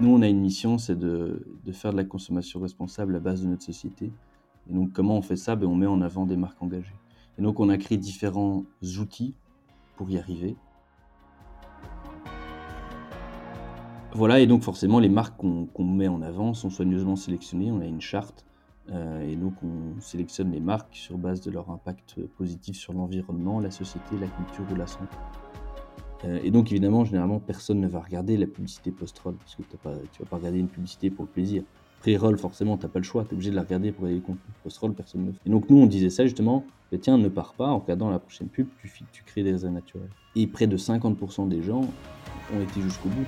Nous, on a une mission, c'est de, faire de la consommation responsable la base de notre société. Et donc, comment on fait ça? Ben, On met en avant des marques engagées. Et donc, on a créé différents outils pour y arriver. Voilà, et donc forcément, les marques qu'on met en avant sont soigneusement sélectionnées. On a une charte, euh, et donc on sélectionne les marques sur base de leur impact positif sur l'environnement, la société, la culture ou la santé. Euh, et donc évidemment, généralement, personne ne va regarder la publicité post-roll, parce que pas, tu vas pas regarder une publicité pour le plaisir. Pré-roll, forcément, t'as pas le choix, tu es obligé de la regarder pour les contenus. Post-roll, personne ne fait. Et donc nous, on disait ça justement, tiens, ne pars pas, en regardant la prochaine pub, tu, tu crées des réseaux naturels. Et près de 50% des gens ont été jusqu'au bout.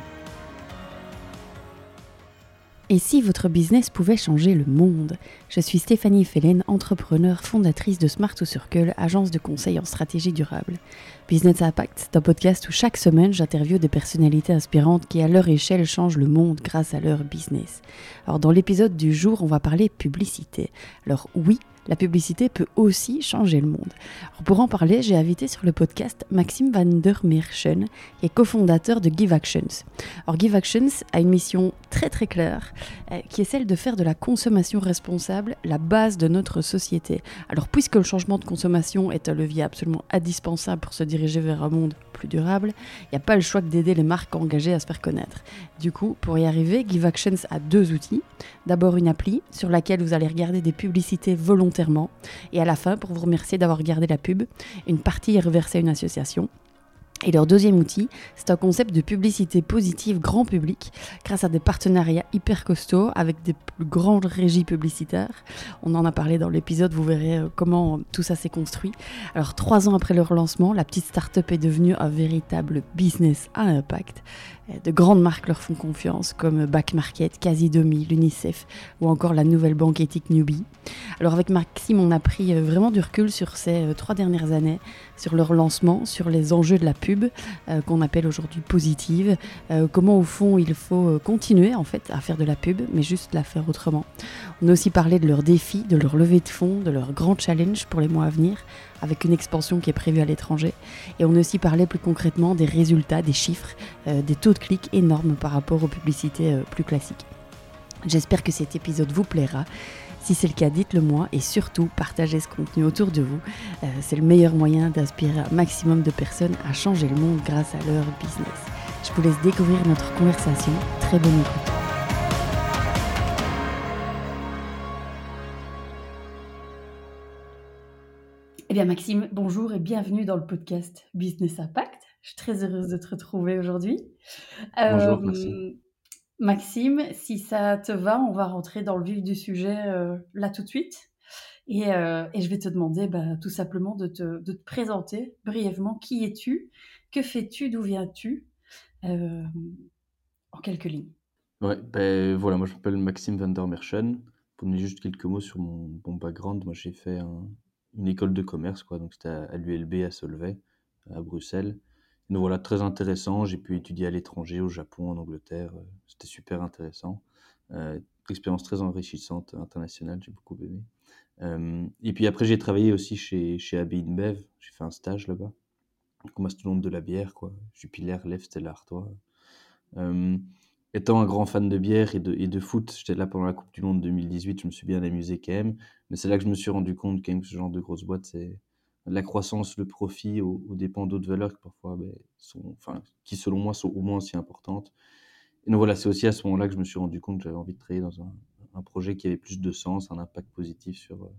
Et si votre business pouvait changer le monde? Je suis Stéphanie Fellen, entrepreneur, fondatrice de Smart to Circle, agence de conseil en stratégie durable. Business Impact, c'est un podcast où chaque semaine j'interviewe des personnalités inspirantes qui à leur échelle changent le monde grâce à leur business. Alors dans l'épisode du jour, on va parler publicité. Alors oui, la publicité peut aussi changer le monde. pour en parler, j'ai invité sur le podcast Maxime van der Meerschen, qui est cofondateur de Give Actions. Give Actions a une mission très très claire, euh, qui est celle de faire de la consommation responsable la base de notre société. Alors puisque le changement de consommation est un levier absolument indispensable pour se diriger vers un monde plus durable, il n'y a pas le choix que d'aider les marques engagées à se faire connaître. Du coup, pour y arriver, Give Actions a deux outils. D'abord une appli sur laquelle vous allez regarder des publicités volontaires et à la fin, pour vous remercier d'avoir regardé la pub, une partie est reversée à une association. Et leur deuxième outil, c'est un concept de publicité positive grand public grâce à des partenariats hyper costauds avec des plus grandes régies publicitaires. On en a parlé dans l'épisode, vous verrez euh, comment tout ça s'est construit. Alors trois ans après leur lancement, la petite start-up est devenue un véritable business à impact. De grandes marques leur font confiance, comme Back Market, Quasi l'UNICEF ou encore la nouvelle banque éthique Newbie. Alors avec Maxime, on a pris euh, vraiment du recul sur ces euh, trois dernières années, sur leur lancement, sur les enjeux de la pub, euh, qu'on appelle aujourd'hui positive, comment au fond il faut continuer en fait à faire de la pub, mais juste la faire autrement. On a aussi parlé de leurs défis, de leur levée de fonds, de leurs grands challenges pour les mois à venir, avec une expansion qui est prévue à l'étranger. Et on a aussi parlé plus concrètement des résultats, des chiffres, euh, des taux de clics énormes par rapport aux publicités euh, plus classiques. J'espère que cet épisode vous plaira. Si c'est le cas, dites-le moi et surtout partagez ce contenu autour de vous. Euh, c'est le meilleur moyen d'inspirer un maximum de personnes à changer le monde grâce à leur business. Je vous laisse découvrir notre conversation. Très bonne écoute. Eh bien, Maxime, bonjour et bienvenue dans le podcast Business Impact. Je suis très heureuse de te retrouver aujourd'hui. Bonjour, euh, Maxime, si ça te va, on va rentrer dans le vif du sujet euh, là tout de suite. Et, euh, et, je vais te demander bah, tout simplement de te, de te, présenter brièvement qui es-tu, que fais-tu, d'où viens-tu, en quelques lignes. Ouais, ben voilà, moi je m'appelle Maxime van der Merchen. Pour donner juste quelques mots sur mon, bon background, moi j'ai fait un, une école de commerce, quoi. Donc c'était à, l'ULB à Solvay, à Bruxelles. Donc voilà, très intéressant. J'ai pu étudier à l'étranger, au Japon, en Angleterre. C'était super intéressant. Euh, expérience très enrichissante, internationale, j'ai beaucoup aimé. Euh, et puis après, j'ai travaillé aussi chez, chez AB InBev. J'ai fait un stage là-bas, comme astronome de la bière, quoi. Jupiler, Lève, Stella Artois. Euh, étant un grand fan de bière et de, et de foot, j'étais là pendant la Coupe du Monde 2018, je me suis bien amusé quand même. Mais c'est là que je me suis rendu compte quand même que ce genre de grosse boîte, c'est la croissance, le profit au, dépend d'autres valeurs qui parfois ben, sont, enfin, qui selon moi sont au moins aussi importantes. Et donc voilà, c'est aussi à ce moment-là que je me suis rendu compte que j'avais envie de travailler dans un, un, projet qui avait plus de sens, un impact positif sur, euh,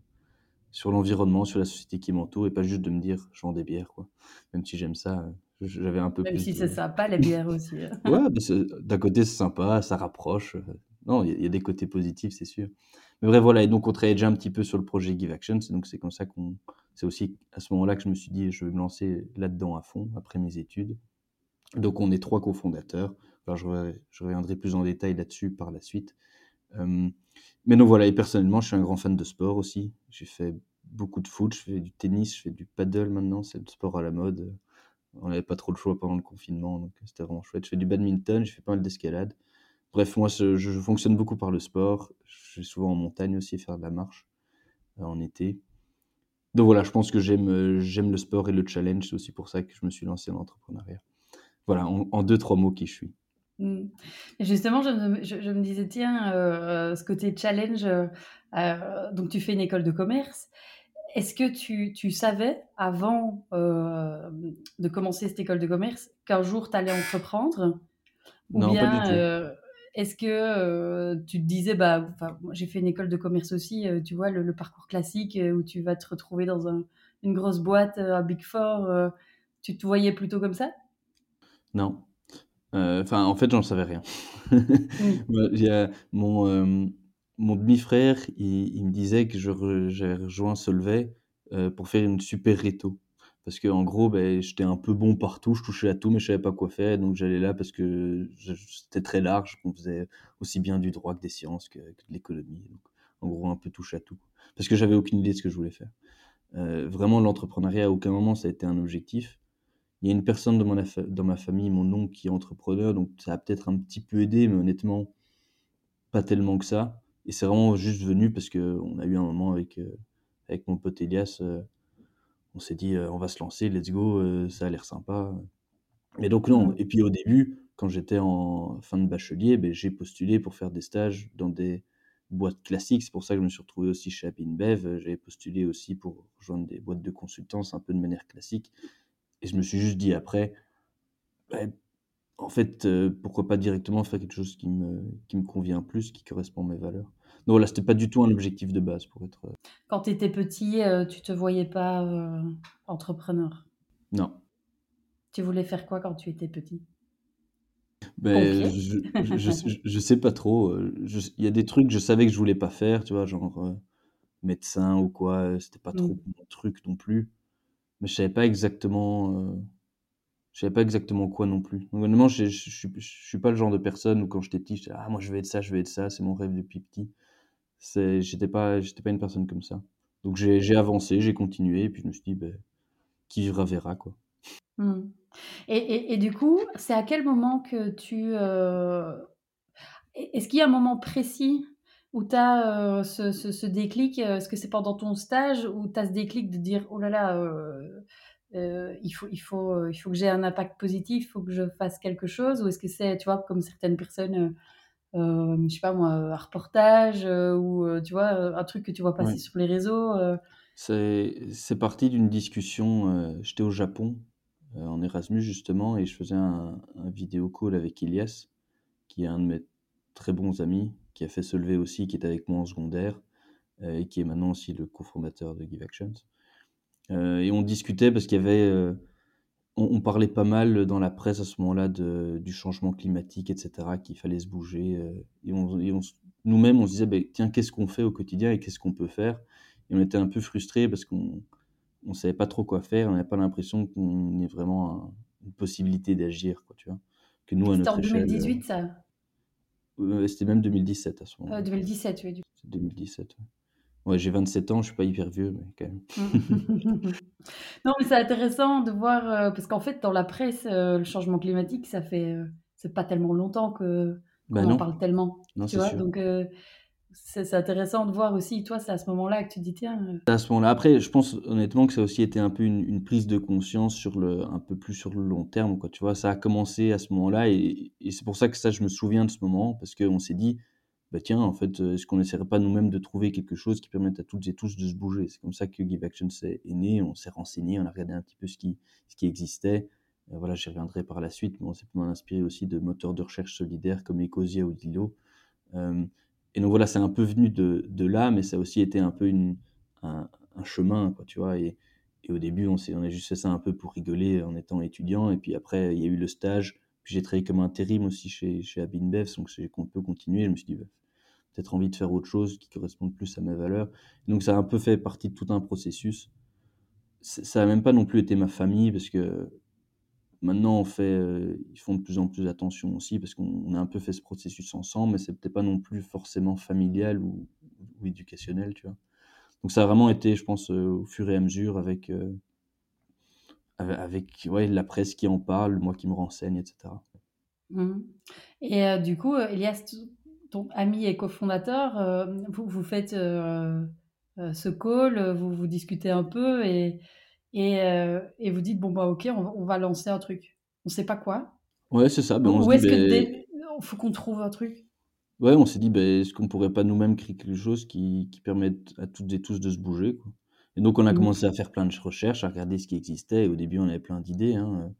sur l'environnement, sur la société qui m'entoure, et pas juste de me dire je vends des bières, quoi. Même si j'aime ça, j'avais un peu Même si c'est sympa, les bières aussi. Hein. ouais, d'un côté c'est sympa, ça rapproche. Euh, non, il y, a des côtés positifs, c'est sûr. Mais bref, voilà, et donc on travaillait déjà un petit peu sur le projet Give Action, donc c'est comme ça qu'on... C'est aussi à ce moment-là que je me suis dit, je vais me lancer là-dedans à fond, après mes études. Donc on est trois cofondateurs. Alors je, je reviendrai plus en détail là-dessus par la suite. Euh, mais non, voilà, et personnellement, je suis un grand fan de sport aussi. J'ai fait beaucoup de foot, je fais du tennis, je fais du paddle maintenant, c'est le sport à la mode. On n'avait pas trop le choix pendant le confinement, donc c'était vraiment chouette. Je fais du badminton, je fais pas mal d'escalade. Bref, moi, je, fonctionne beaucoup par le sport. Je vais souvent en montagne aussi faire de la marche euh, en été. Donc voilà, je pense que j'aime euh, j'aime le sport et le challenge. C'est aussi pour ça que je me suis lancé dans l'entrepreneuriat. Voilà, en, deux, trois mots qui je suis. Mmh. Justement, je me disais, tiens, heu, ce côté challenge, donc tu fais une école de commerce. Est-ce que tu tu savais avant, hem, de commencer cette école de commerce qu'un jour tu allais entreprendre? Ou Non, pas du bien, tout. heu, est-ce que, heu, tu te disais, bah, j'ai fait une école de commerce aussi, tu vois le le parcours classique, où tu vas te retrouver dans un une grosse boîte, un Big Four, tu te voyais plutôt comme ça? Non. Enfin, en fait, j'en savais rien. Il y a mon, mon demi-frère, il me disait que j'avais rejoint Solvay, heu, pour faire une super réto. Parce qu'en gros, beh, j'étais un peu bon partout, je touchais à tout, mais je savais pas quoi faire, donc j'allais là parce que c'était très large, qu'on faisait aussi bien du droit que des sciences que que de l'économie, donc en gros, un peu touche à tout. Parce que j'avais aucune idée de ce que je voulais faire. Heu, vraiment l'entrepreneuriat, à aucun moment ça a été un objectif. Il y a une personne dans mon dans ma famille, mon oncle, qui est entrepreneur, donc ça a peut-être un petit peu aidé, mais honnêtement, pas tellement que ça. Et c'est vraiment juste venu parce qu'on a eu un moment avec, heu, avec mon pote Elias, heu, on s'est dit, heu: «On va se lancer, let's go, ça a l'air sympa». Mais donc non, Mmh. et puis au début, quand j'étais en fin de bachelier, beh, j'ai postulé pour faire des stages dans des boîtes classiques. C'est pour ça que je me suis retrouvé aussi chez InBev, heu, j'avais postulé aussi pour rejoindre des boîtes de consultance un peu de manière classique et je me suis juste dit après: «Bah, en fait, heu, pourquoi pas directement faire quelque chose qui me qui me convient plus, qui correspond à mes valeurs?» donc voilà, c'était pas du tout un objectif de base pour être, heu Quand tu étais petit, heu, tu te voyais pas, heu, entrepreneur? non. Tu voulais faire quoi quand tu étais petit? Beh, Pompier? je je je sais je sais pas trop, heu, je il y a des trucs, je savais que je voulais pas faire, tu vois? Genre, heu, médecin ou quoi, heu, c'était pas trop Mmh. mon truc non plus. Mais je savais pas exactement, heu, je savais pas exactement quoi non plus. Honnêtement, je je suis pas le genre de personne où quand j'étais petit, j'étais: «Ah moi je veux être ça, je veux être ça, c'est mon rêve depuis petit». C'est j'étais pas j'étais pas une personne comme ça. Donc j'ai j'ai avancé, j'ai continué et puis je me suis dit: «Beh, qui vivra verra, quoi». Mmh. Et et et du coup, c'est à quel moment que tu, est est-ce qu'il y a un moment précis où tu as, heu, ce ce ce déclic? Heu, est-ce que c'est pendant ton stage où tu as ce déclic de dire: «Oh là là, heu, il faut il faut, heu, il faut que j'ai un impact positif, il faut que je fasse quelque chose?» ou est-ce que c'est, tu vois, comme certaines personnes, heu heu, je sais pas moi, un reportage, ou tu vois, un truc que tu vois passer sur les réseaux? C'est parti d'une discussion, j'étais au Japon, en Erasmus justement et je faisais un un vidéo call avec Elias, qui est un de mes très bons amis, qui a fait se lever aussi, qui était avec moi en secondaire, et qui est maintenant aussi le cofondateur de GiveActions. Heu, et on discutait parce qu'il y avait, heu, on parlait pas mal dans la presse à ce moment-là du changement climatique et cetera, qu'il fallait se bouger, heu, et nous-mêmes on se disait: «Beh, tiens, qu'est-ce qu'on fait au quotidien et qu'est-ce qu'on peut faire?» et on était un peu frustrés parce qu'on on savait pas trop quoi faire, on avait pas l'impression qu'on ait vraiment un une possibilité d'agir quoi, tu vois? Que nous à en notre échelle, heu, 2018 ça? c'était même 2017 à ce moment-là. 2017, oui, du C'est 2017, ouais. Ouais, j'ai 27 ans, je suis pas hyper vieux, mais quand même. Non, mais c'est intéressant de voir, heu, parce qu'en fait, dans la presse, heu, le changement climatique, ça fait, c'est pas tellement longtemps que Bah qu'on en parle tellement, non, tu c'est vois? sûr. Donc c'est intéressant de voir aussi, toi, c'est à ce moment-là que tu dis: «Tiens, heu» À ce moment-là après, je pense honnêtement que ça a aussi été un peu une une prise de conscience sur le un peu plus sur le long terme, quoi, tu vois? Ça a commencé à ce moment-là et et c'est pour ça que ça, je me souviens de ce moment parce qu'on s'est dit: «Bah, tiens, en fait, heu, est-ce qu'on essaierait pas nous-mêmes de trouver quelque chose qui permette à toutes et tous de se bouger?» c'est comme ça que Give Action est né. On s'est renseigné, on a regardé un petit peu ce qui existait. Heu, voilà, j'y reviendrai par la suite, mais on s'est mal inspiré aussi de moteurs de recherche solidaires comme Ecosia ou Dilo. Hem et donc voilà, c'est un peu venu de là, mais ça a aussi été un peu un un chemin, quoi, tu vois? Et au début, on on a juste fait ça un peu pour rigoler en étant étudiant et puis après, il y a eu le stage, puis j'ai travaillé comme intérim aussi chez chez AB InBev, donc j'ai qu'on peut continuer. Je me suis dit: «Bah, peut-être envie de faire autre chose qui corresponde plus à mes valeurs». Donc ça a un peu fait partie de tout un processus. Ça a même pas non plus été ma famille parce que Maintenant, on fait, heu, ils font de plus en plus attention aussi parce qu'on on a un peu fait ce processus ensemble, mais c'est peut-être pas non plus forcément familial ou éducationnel, tu vois? Donc ça a vraiment été, je pense, heu, au fur et à mesure avec, heu, ave avec, ouais, la presse qui en parle, moi qui me renseigne et cetera. mmh et heu, du coup, Elias, ton ami et cofondateur, hem, vous vous faites, heu heu, ce call, vous vous discutez un peu et et et vous dites: «Bon, bah, OK, on va on va lancer un truc». On sait pas quoi? Ouais, c'est ça, ben, on Ou est-ce que «Beh» dès faut qu'on trouve un truc? Ouais, on s'est dit, ben est-ce qu'on pourrait pas nous-mêmes créer quelque chose qui qui permette à toutes et tous de se bouger, quoi? Et donc on a Mmh commencé à faire plein de recherches, à regarder ce qui existait et au début on avait plein d'idées, hein,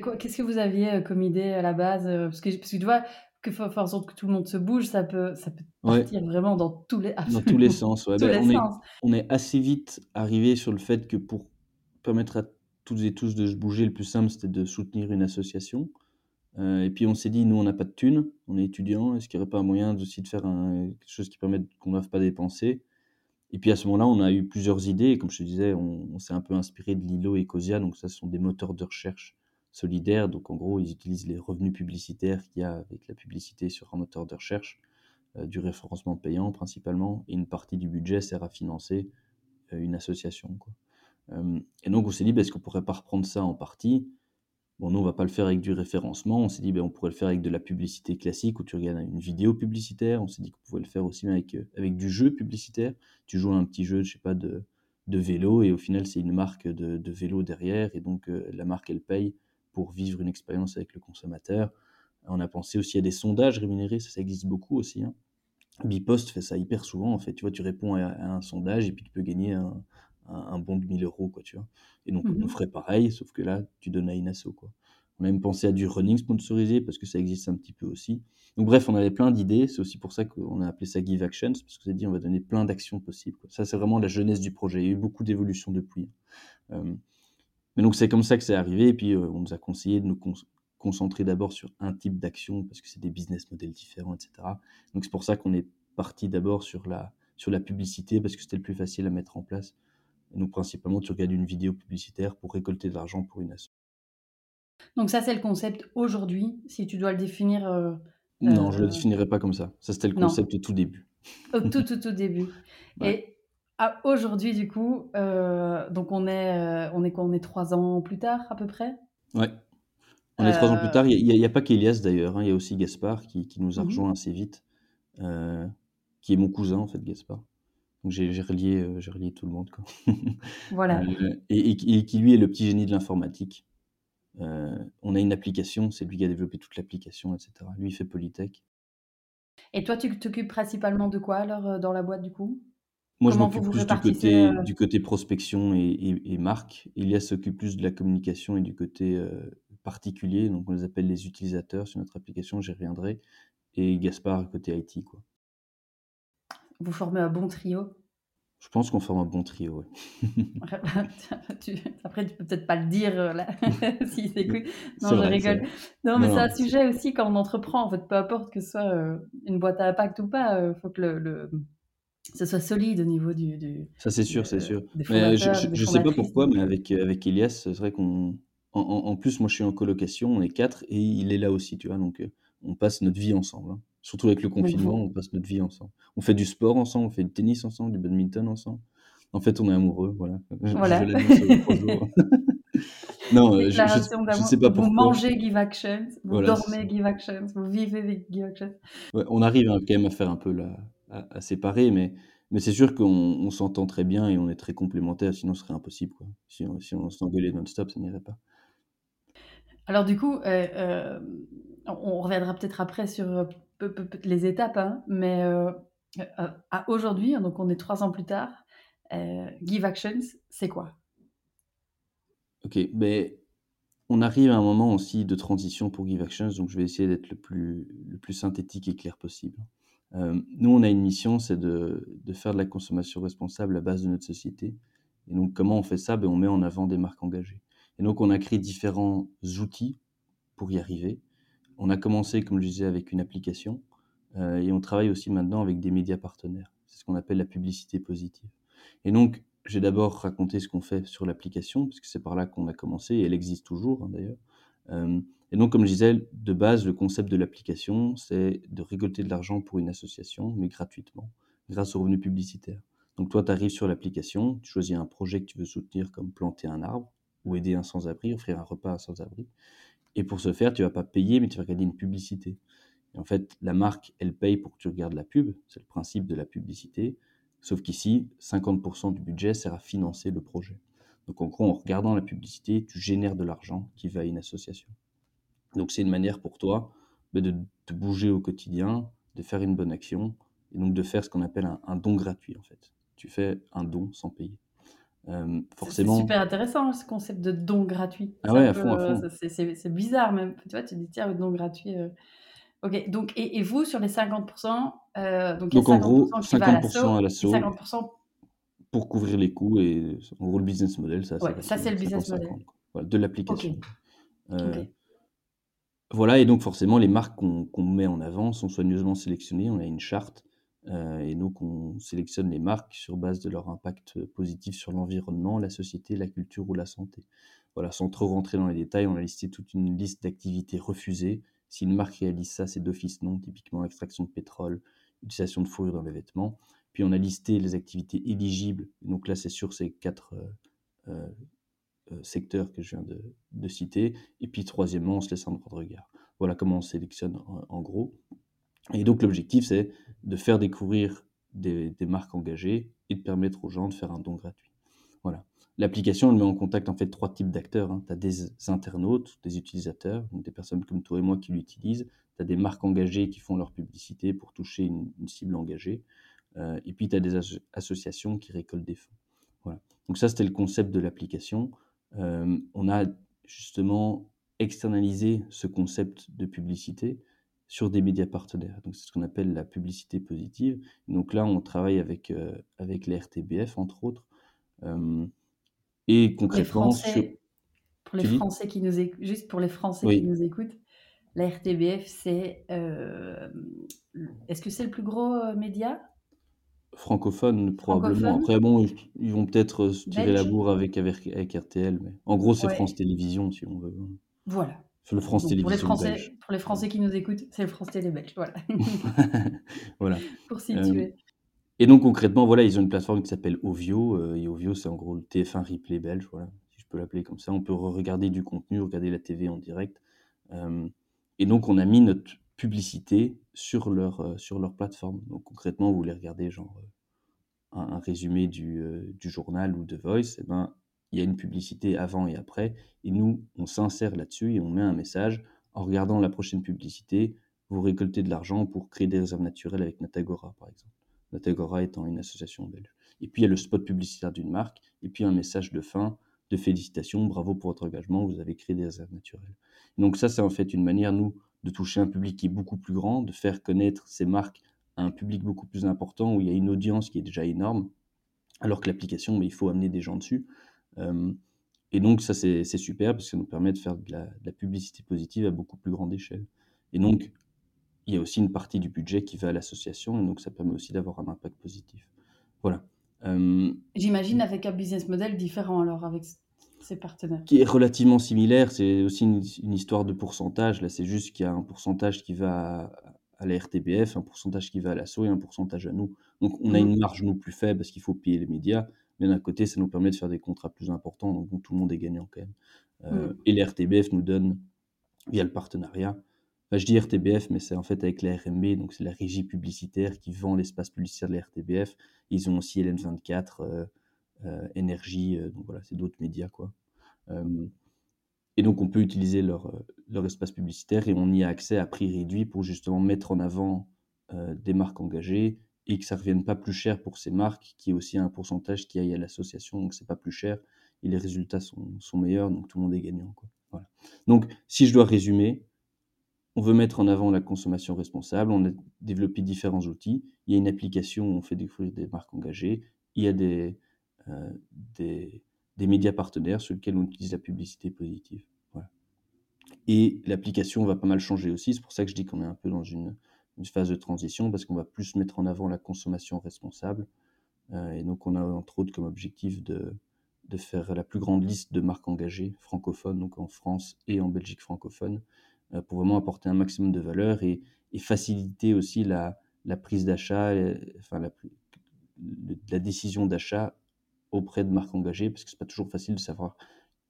quoi? Qu'est-ce que vous aviez, comme idée à la base, Parce que parce que tu vois, que faire en sorte que tout le monde se bouge, ça peut ça peut Ouais, partir vraiment dans tous les dans tous les absolument sens, ouais, tous ben les on est sens. on est assez vite arrivé sur le fait que pour permettre à toutes et tous de se bouger, le plus simple, c'était de soutenir une association. Heu et puis on s'est dit: «Nous, on n'a pas de thunes, on est étudiants, est-ce qu'il y aurait pas un moyen aussi de faire un quelque chose qui permette qu'on doive pas dépenser?» et puis à ce moment-là, on a eu plusieurs idées et comme je te disais, on on s'est un peu inspiré de Lilo et Ecosia, donc ça, ce sont des moteurs de recherche solidaires. Donc en gros, ils utilisent les revenus publicitaires qu'il y a avec la publicité sur un moteur de recherche, heu, du référencement payant principalement et une partie du budget sert à financer, heu, une association, et donc on s'est dit: «Bah, est-ce qu'on pourrait pas reprendre ça en partie?» Bon, nous, on va pas le faire avec du référencement. On s'est dit: ben on pourrait le faire avec de la publicité classique où tu regardes une vidéo publicitaire». On s'est dit qu'on pouvait le faire aussi avec, heu, avec du jeu publicitaire. Tu joues à un petit jeu, je sais pas, de de vélo et au final, c'est une marque de de vélo derrière et donc la marque, elle paye pour vivre une expérience avec le consommateur. On a pensé aussi à des sondages rémunérés, ça, ça existe beaucoup aussi, hein. Bipost fait ça hyper souvent, en fait. Tu vois, tu réponds à à un sondage et puis tu peux gagner un un un bon de 1 000 €, quoi, tu vois? Et donc on Mmh ferait pareil, sauf que là, tu donnes à une asso, quoi. On a même pensé à du running sponsorisé parce que ça existe un petit peu aussi. Donc bref, on avait plein d'idées. C'est aussi pour ça qu'on a appelé ça Give Actions parce qu'on s'est dit: «On va donner plein d'actions possibles», quoi. Ça, c'est vraiment la jeunesse du projet. Il y a eu beaucoup d'évolutions depuis. Hem, mais donc c'est comme ça que c'est arrivé et puis, heu, on nous a conseillé de nous concentrer d'abord sur un type d'action parce que c'est des business models différents et cetera. Donc c'est pour ça qu'on est parti d'abord sur la sur la publicité parce que c'était le plus facile à mettre en place. Et donc principalement, tu regardes une vidéo publicitaire pour récolter de l'argent pour une asso. Donc ça, c'est le concept aujourd'hui, si tu dois le définir, heu Non, je le heu, définirais pas comme ça. Ça, c'était le non, concept au tout début. au tout, tout, tout début Ouais, et à aujourd'hui, du coup, heu, donc on est, heu, on est quoi? On est 3 ans plus tard, à peu près? ouais. On est 3 ans plus Heu, tard. Il y a pas qu'Elias d'ailleurs, hein, il y a aussi Gaspard qui qui nous a mmh rejoint assez vite, qui est mon cousin en fait, Gaspard. Donc j'ai relié, relié tout le monde quoi. Voilà. Et et qui et qui lui est le petit génie de l'informatique. On a une application, c'est lui qui a développé toute l'application et cetera. Lui, il fait Polytech. Et toi, tu t'occupes principalement de quoi alors, dans la boîte, du coup? Moi, je Comment vous m'occupe plus du côté du côté prospection et et et marque. Elias s'occupe plus de la communication et du côté, heu, particulier, donc on les appelle les utilisateurs sur notre application, j'y reviendrai et Gaspard côté IT, quoi. Vous formez un bon trio? Je pense qu'on forme un bon trio, ouais. Tu après, tu peux peut-être pas le dire, heu, là, s'écoutent. C'est Non, je vrai, rigole. Non, mais c'est un sujet aussi quand on entreprend, en fait, peu importe que ce soit, une boîte à impact ou pas, heu, faut que le le ce soit solide au niveau du du ça c'est sûr, c'est sûr. Mais je je je sais pas pourquoi, mais avec, heu, avec Elias, c'est vrai qu'on en en en plus, moi, je suis en colocation, on est 4 et il est là aussi, tu vois? Donc heu, on passe notre vie ensemble, hein. Surtout avec le confinement, vous on passe notre vie ensemble. On fait du sport ensemble, on fait du tennis ensemble, du badminton ensemble. En fait, on est amoureux, voilà. Je je voilà. l'annoncer aux 3 jours. Non, je je je d'amour. sais pas Vous pourquoi. mangez Give Actions, vous Voilà, ça. dormez Give Actions, vous vivez avec Give Actions. Ouais, on arrive, hein, quand même à faire un peu la à à séparer, mais mais c'est sûr qu'on on s'entend très bien et on est très complémentaires, sinon ce serait impossible, quoi. Si on si on s'engueulait non-stop, ça n'irait pas. Alors du coup, heu, hem, on reviendra peut-être après sur, heu, peu peu peut les étapes, hein, mais à aujourd'hui, hein, donc on est 3 ans plus tard, Give Actions, c'est quoi? OK, beh, on arrive à un moment aussi de transition pour Give Actions, donc je vais essayer d'être le plus le plus synthétique et clair possible. Hem, nous, on a une mission, c'est de faire de la consommation responsable la base de notre société et donc comment on fait ça? Beh, on met en avant des marques engagées et donc on a créé différents outils pour y arriver. On a commencé, comme je disais, avec une application, heu et on travaille aussi maintenant avec des médias partenaires. C'est ce qu'on appelle la publicité positive et donc j'ai d'abord raconté ce qu'on fait sur l'application, parce que c'est par là qu'on a commencé et elle existe toujours, hein, d'ailleurs. Hem et donc comme je disais, de base, le concept de l'application, c'est de récolter de l'argent pour une association, mais gratuitement, grâce aux revenus publicitaires. Donc toi, tu arrives sur l'application, tu choisis un projet que tu veux soutenir comme planter un arbre ou aider un sans-abri, offrir un repas à un sans-abri et pour ce faire, tu vas pas payer, mais tu vas regarder une publicité. Et en fait, la marque, elle paye pour que tu regardes la pub, c'est le principe de la publicité. Sauf qu'ici, 50% du budget sert à financer le projet. Donc en gros, en regardant la publicité, tu génères de l'argent qui va à une association. Donc c'est une manière pour toi bah, de, de, bouger au quotidien, de faire une bonne action, et donc de faire ce qu'on appelle un, un, don gratuit en fait. Tu fais un don sans payer. Euh, forcément. C'est super intéressant ce concept de don gratuit. Ah ouais, à fond, à fond. C'est bizarre même. Tu vois, tu dis tiens, don gratuit. Euh... Ok, donc et, et, vous sur les 50%, euh, donc, donc y a 50% en gros 50% à l'assaut, 50% pour couvrir les coûts et en gros le business model, ça, ouais, ça c'est le business model voilà, de l'application. Okay. Euh, okay. Voilà, et donc forcément les marques qu'on qu met en avant sont soigneusement sélectionnées. On a une charte euh, et donc on sélectionne les marques sur base de leur impact positif sur l'environnement, la société, la culture ou la santé. Voilà, sans trop rentrer dans les détails, on a listé toute une liste d'activités refusées. Si une marque réalise ça, c'est d'office non, typiquement extraction de pétrole, utilisation de fourrure dans les vêtements. Puis on a listé les activités éligibles. Donc là, c'est sur ces quatre euh, euh, secteurs que je viens de, citer. Et puis troisièmement, on se laisse un droit de regard. Voilà comment on sélectionne en, gros. Et donc l'objectif, c'est de faire découvrir des, marques engagées et de permettre aux gens de faire un don gratuit. Voilà. L'application, met en contact en fait trois types d'acteurs. Hein. Tu as des internautes, des utilisateurs, des personnes comme toi et moi qui l'utilisent. Tu as des marques engagées qui font leur publicité pour toucher une cible engagée. Euh, et puis tu as des as associations qui récoltent des fonds. Voilà. Donc ça, c'était le concept de l'application. Euh, on a justement externalisé ce concept de publicité sur des médias partenaires. Donc c'est ce qu'on appelle la publicité positive. Donc là, on travaille avec euh, avec les RTBF entre autres. Euh, et concrètement, pour les Français, pour les Français qui nous écoutent, juste pour les Français oui. qui nous écoutent, la RTBF, c'est est-ce que c'est le plus gros média? Francophone probablement. Après bon, ils vont peut-être se tirer Belge. la bourre avec, avec, avec RTL, mais en gros c'est ouais. France Télévisions si on veut. Voilà. Le France Donc, pour les Français, belge. Pour les Français qui nous écoutent, c'est le France Télé belge, voilà. voilà. pour situer. Euh, et donc concrètement, voilà, ils ont une plateforme qui s'appelle Ovio, euh, et Ovio c'est en gros le TF1 replay belge, voilà, si je peux l'appeler comme ça. On peut regarder du contenu, regarder la TV en direct. Euh, et donc on a mis notre publicité sur leur, euh, sur leur plateforme. Donc concrètement, vous voulez regarder genre un, un résumé du, euh, journal ou de Voice, et eh ben, il y a une publicité avant et après, et nous, on s'insère là-dessus et on met un message. En regardant la prochaine publicité, vous récoltez de l'argent pour créer des réserves naturelles avec Natagora, par exemple. Natagora étant une association belge. Et puis il y a le spot publicitaire d'une marque, et puis un message de fin de félicitations, bravo pour votre engagement, vous avez créé des réserves naturelles. Donc ça, c'est en fait une manière, nous, de toucher un public qui est beaucoup plus grand, de faire connaître ces marques à un public beaucoup plus important, où il y a une audience qui est déjà énorme, alors que l'application, il faut amener des gens dessus. Euh, et donc ça, c'est super, parce que ça nous permet de faire de la, de la, publicité positive à beaucoup plus grande échelle. Et donc, il y a aussi une partie du budget qui va à l'association, et donc ça permet aussi d'avoir un impact positif. Voilà. Euh, J'imagine avec un business model différent alors avec ses partenaires. Qui est relativement similaire, c'est aussi une, une, histoire de pourcentage. Là, c'est juste qu'il y a un pourcentage qui va à, à la RTBF, un pourcentage qui va à l'assaut et un pourcentage à nous. Donc on a mmh. une marge nous plus faible parce qu'il faut payer les médias, mais d'un côté ça nous permet de faire des contrats plus importants, donc bon, tout le monde est gagnant quand même. Euh, mmh. Et la RTBF nous donne, via le partenariat, Enfin, je dis RTBF, mais c'est en fait avec la RMB, donc c'est la régie publicitaire qui vend l'espace publicitaire de la RTBF. Ils ont aussi LN24, euh, euh, Énergie, euh, donc voilà, c'est d'autres médias, quoi. Euh, et donc, on peut utiliser leur, leur espace publicitaire et on y a accès à prix réduit pour justement mettre en avant des marques engagées et que ça ne revienne pas plus cher pour ces marques, qui est aussi un pourcentage qui aille à l'association, donc c'est pas plus cher et les résultats sont, sont meilleurs, donc tout le monde est gagnant, quoi. Voilà. Donc, si je dois résumer, on veut mettre en avant la consommation responsable, on a développé différents outils. Il y a une application où on fait découvrir des marques engagées. Il y a des, euh, des, des, médias partenaires sur lesquels on utilise la publicité positive. Et l'application va pas mal changer aussi. C'est pour ça que je dis qu'on est un peu dans une, phase de transition parce qu'on va plus mettre en avant la consommation responsable. Euh, et donc, on a entre autres comme objectif de, faire la plus grande liste de marques engagées francophones, donc en France et en Belgique francophone, euh, pour vraiment apporter un maximum de valeur et, faciliter aussi la, prise d'achat, euh, enfin la, décision d'achat auprès de marques engagées, parce que c'est pas toujours facile de savoir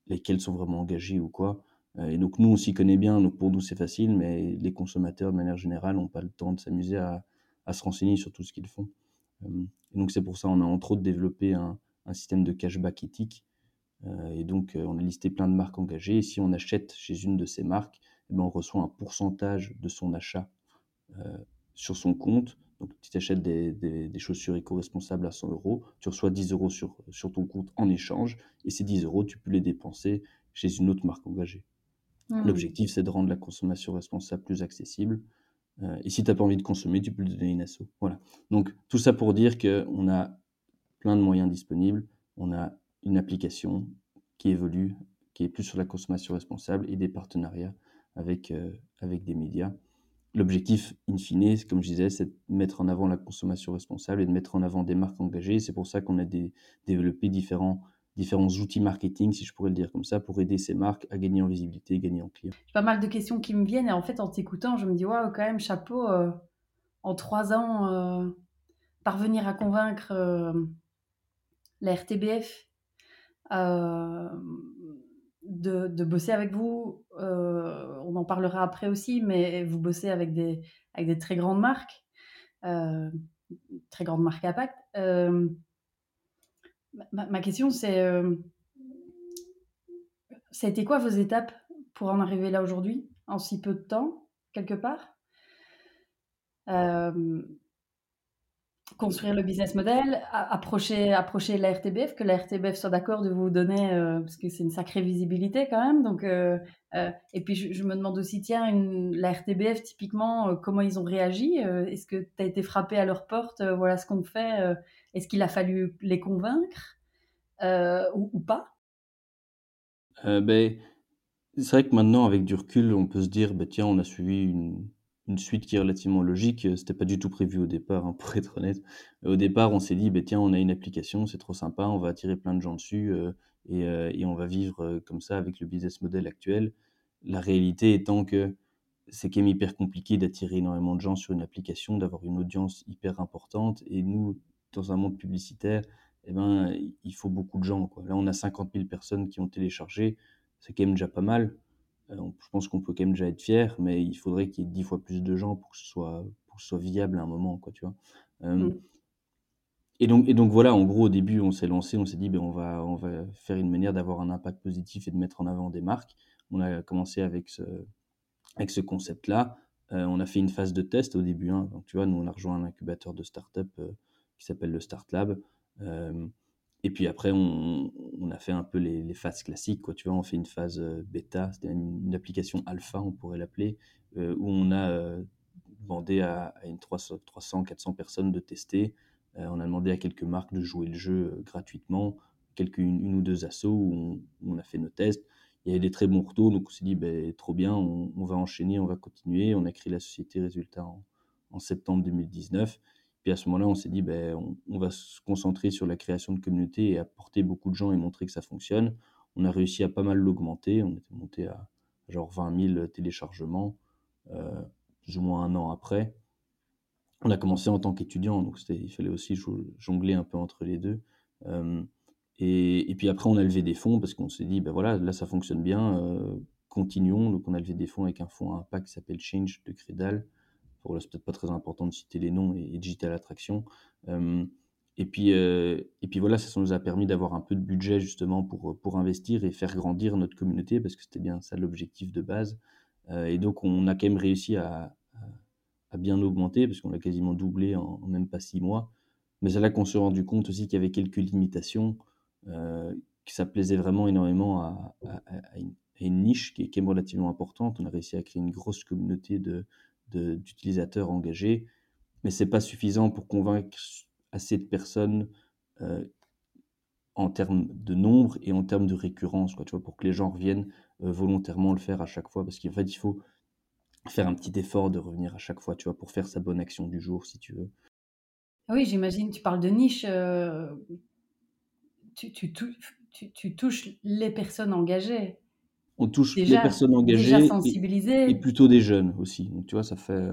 lesquelles sont vraiment engagées ou quoi. Euh, et donc nous, on s'y connaît bien, donc pour nous c'est facile, mais les consommateurs de manière générale n'ont pas le temps de s'amuser à, se renseigner sur tout ce qu'ils font. Et donc c'est pour ça on a entre autres développé un, système de cashback éthique. Et donc on a listé plein de marques engagées. Et si on achète chez une de ces marques, eh ben, on reçoit un pourcentage de son achat euh, sur son compte. Donc, tu achètes des, des, chaussures éco-responsables à 100 euros, tu reçois 10 euros sur, sur ton compte en échange. Et ces 10 euros, tu peux les dépenser chez une autre marque engagée. Mmh. L'objectif, c'est de rendre la consommation responsable plus accessible. Euh, et si tu n'as pas envie de consommer, tu peux le donner à une asso. Voilà. Donc, tout ça pour dire qu'on a plein de moyens disponibles. On a une application qui évolue, qui est plus sur la consommation responsable et des partenariats avec, euh, avec des médias. L'objectif, in fine, comme je disais, c'est de mettre en avant la consommation responsable et de mettre en avant des marques engagées. C'est pour ça qu'on a développé différents outils marketing, si je pourrais le dire comme ça, pour aider ces marques à gagner en visibilité, gagner en clients. Pas mal de questions qui me viennent et en fait, en t'écoutant, je me dis, waouh, quand même, chapeau, euh, en trois ans, euh, parvenir à convaincre euh, la RTBF de, de, bosser avec vous. on en parlera après aussi, mais vous bossez avec des, avec des très grandes marques, très grandes marques à pacte. Ma, question, c'est euh, ça quoi vos étapes pour en arriver là aujourd'hui, en si peu de temps, quelque part? Euh, Construire le business model, approcher, approcher la RTBF, que la RTBF soit d'accord de vous donner, euh, parce que c'est une sacrée visibilité quand même. Donc, et puis je, me demande aussi, tiens, la RTBF, typiquement, comment ils ont réagi Est-ce que tu as été frappé à leur porte Voilà ce qu'on fait est-ce qu'il a fallu les convaincre euh, ou, pas? Euh, ben, C'est vrai que maintenant, avec du recul, on peut se dire, ben, tiens, on a suivi une, suite qui est relativement logique. C'était pas du tout prévu au départ, hein, pour être honnête. Au départ, on s'est dit, ben, tiens, on a une application, c'est trop sympa, on va attirer plein de gens dessus euh, et, et, on va vivre comme ça avec le business model actuel. La réalité étant que c'est quand même hyper compliqué d'attirer énormément de gens sur une application, d'avoir une audience hyper importante. Et nous, dans un monde publicitaire, eh ben, il faut beaucoup de gens. Quoi. Là, on a 50 000 personnes qui ont téléchargé. C'est quand même déjà pas mal. Euh, je pense qu'on peut quand même déjà être fier, mais il faudrait qu'il y ait 10 fois plus de gens pour que ce soit, pour que ce soit viable à un moment. Quoi, tu vois. Euh, mmh. et, donc, et donc voilà, en gros, au début, on s'est lancé, on s'est dit, ben, on, va, on va faire une manière d'avoir un impact positif et de mettre en avant des marques. On a commencé avec ce, avec ce concept-là. Euh, on a fait une phase de test au début. Hein. Donc, tu vois, nous, on a rejoint un incubateur de start-up qui s'appelle le Start Lab. Euh, et puis après, on, a fait un peu les, phases classiques. Quoi. Tu vois, on fait une phase euh, bêta, c'était une, application alpha, on pourrait l'appeler, euh, où on a demandé à, une 300, 400 personnes de tester. on a demandé à quelques marques de jouer le jeu gratuitement, quelques, une, ou deux assos où on, a fait nos tests. Il y avait des très bons retours, donc on s'est dit, ben, trop bien, on, va enchaîner, on va continuer. On a créé la société Résultat en septembre 2019. Puis à ce moment-là, on s'est dit, ben, on, va se concentrer sur la création de communautés et apporter beaucoup de gens et montrer que ça fonctionne. On a réussi à pas mal l'augmenter. On était monté à genre 20 000 téléchargements, euh, plus ou moins un an après. On a commencé en tant qu'étudiant, donc il fallait aussi jongler un peu entre les deux. Euh, et, puis après, on a levé des fonds parce qu'on s'est dit, ben voilà, là ça fonctionne bien, euh, continuons. Donc on a levé des fonds avec un fonds à impact qui s'appelle Change de Crédal, Bon, c'est peut-être pas très important de citer les noms et, Digital Attraction. Euh, et puis, euh, et puis voilà, ça, nous a permis d'avoir un peu de budget justement pour, pour investir et faire grandir notre communauté parce que c'était bien ça l'objectif de base. Euh, et donc, on a quand même réussi à, bien augmenter parce qu'on a quasiment doublé en, même pas six mois. Mais c'est là qu'on s'est rendu compte aussi qu'il y avait quelques limitations, que ça plaisait vraiment énormément à, une, à, une, niche qui est, quand même relativement importante. On a réussi à créer une grosse communauté de, d'utilisateurs engagés, mais c'est pas suffisant pour convaincre assez de personnes euh, en termes de nombre et en termes de récurrence, quoi, tu vois, pour que les gens reviennent euh, volontairement le faire à chaque fois, parce qu'en fait, il faut faire un petit effort de revenir à chaque fois, tu vois, pour faire sa bonne action du jour, si tu veux. Ah oui, j'imagine, tu parles de niche, euh, tu, tu, tu, touches les personnes engagées on touche les personnes engagées Et, plutôt des jeunes aussi. Donc tu vois, ça fait,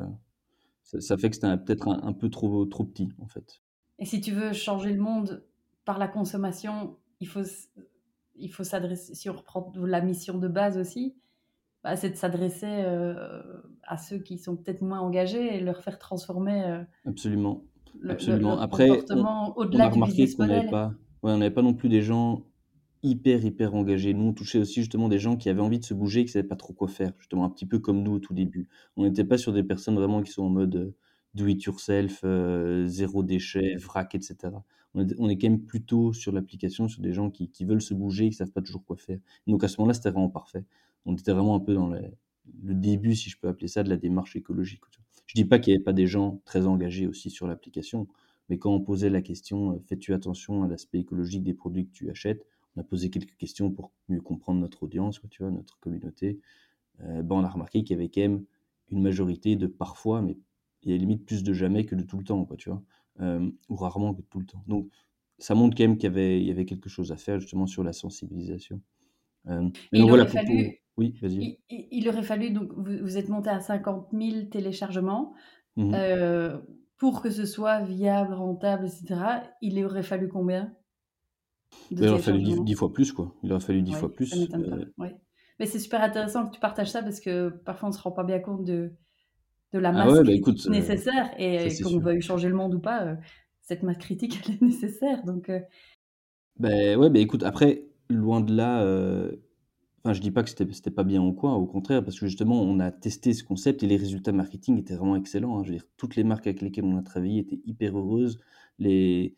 ça, fait que c'était peut-être un, peu trop, trop petit en fait. Et si tu veux changer le monde par la consommation, il faut, il faut s'adresser, si on reprend la mission de base aussi, bah, c'est de s'adresser euh, à ceux qui sont peut-être moins engagés et leur faire transformer euh, Absolument. Absolument. Après, comportement au-delà du business model. Pas, ouais, on n'avait pas non plus des gens hyper, hyper engagés. Nous, on touchait aussi justement des gens qui avaient envie de se bouger, qui savaient pas trop quoi faire, justement un petit peu comme nous au tout début. On n'était pas sur des personnes vraiment qui sont en mode, heu, do it yourself, heu, 0 déchet, vrac et cetera. On est quand même plutôt sur l'application, sur des gens qui veulent se bouger, qui savent pas toujours quoi faire. Donc à ce moment-là, c'était vraiment parfait. On était vraiment un peu dans le début, si je peux appeler ça, de la démarche écologique? Je dis pas qu'il y avait pas des gens très engagés aussi sur l'application, mais quand on posait la question, heu: «Fais-tu attention à l'aspect écologique des produits que tu achètes?» On a posé quelques questions pour mieux comprendre notre audience, quoi, tu vois, notre communauté. Heu, bah, on a remarqué qu'il y avait quand même une majorité de parfois, mais il y a limite plus de jamais que de tout le temps, quoi, tu vois? Hem, ou rarement que de tout le temps. Donc ça montre quand même qu'il y avait il y avait quelque chose à faire justement sur la sensibilisation. Et donc voilà pour pour fallu oui, il il il aurait fallu donc vous vous êtes montés à 50 000 téléchargements, Mmh mh. heu, pour que ce soit viable, rentable et cetera, il aurait fallu combien? Il aurait fallu 10 f 10 téléchargements? fois plus, quoi. Il aurait fallu 10 Oui, fois ça plus, pas, oui. Mais c'est super intéressant que tu partages ça parce que parfois on se rend pas bien compte de de la ah masse ouais, bah, écoute, heu, nécessaire et qu'on veuille changer le monde ou pas, heu, cette masse critique elle est nécessaire donc Beh, ouais, beh, écoute, après, loin de là, heu, enfin, je dis pas que c'était c'était pas bien ou quoi, au contraire, parce que justement, on a testé ce concept et les résultats marketing étaient vraiment excellents, hein. Je veux dire, toutes les marques avec lesquelles on a travaillé étaient hyper heureuses. Les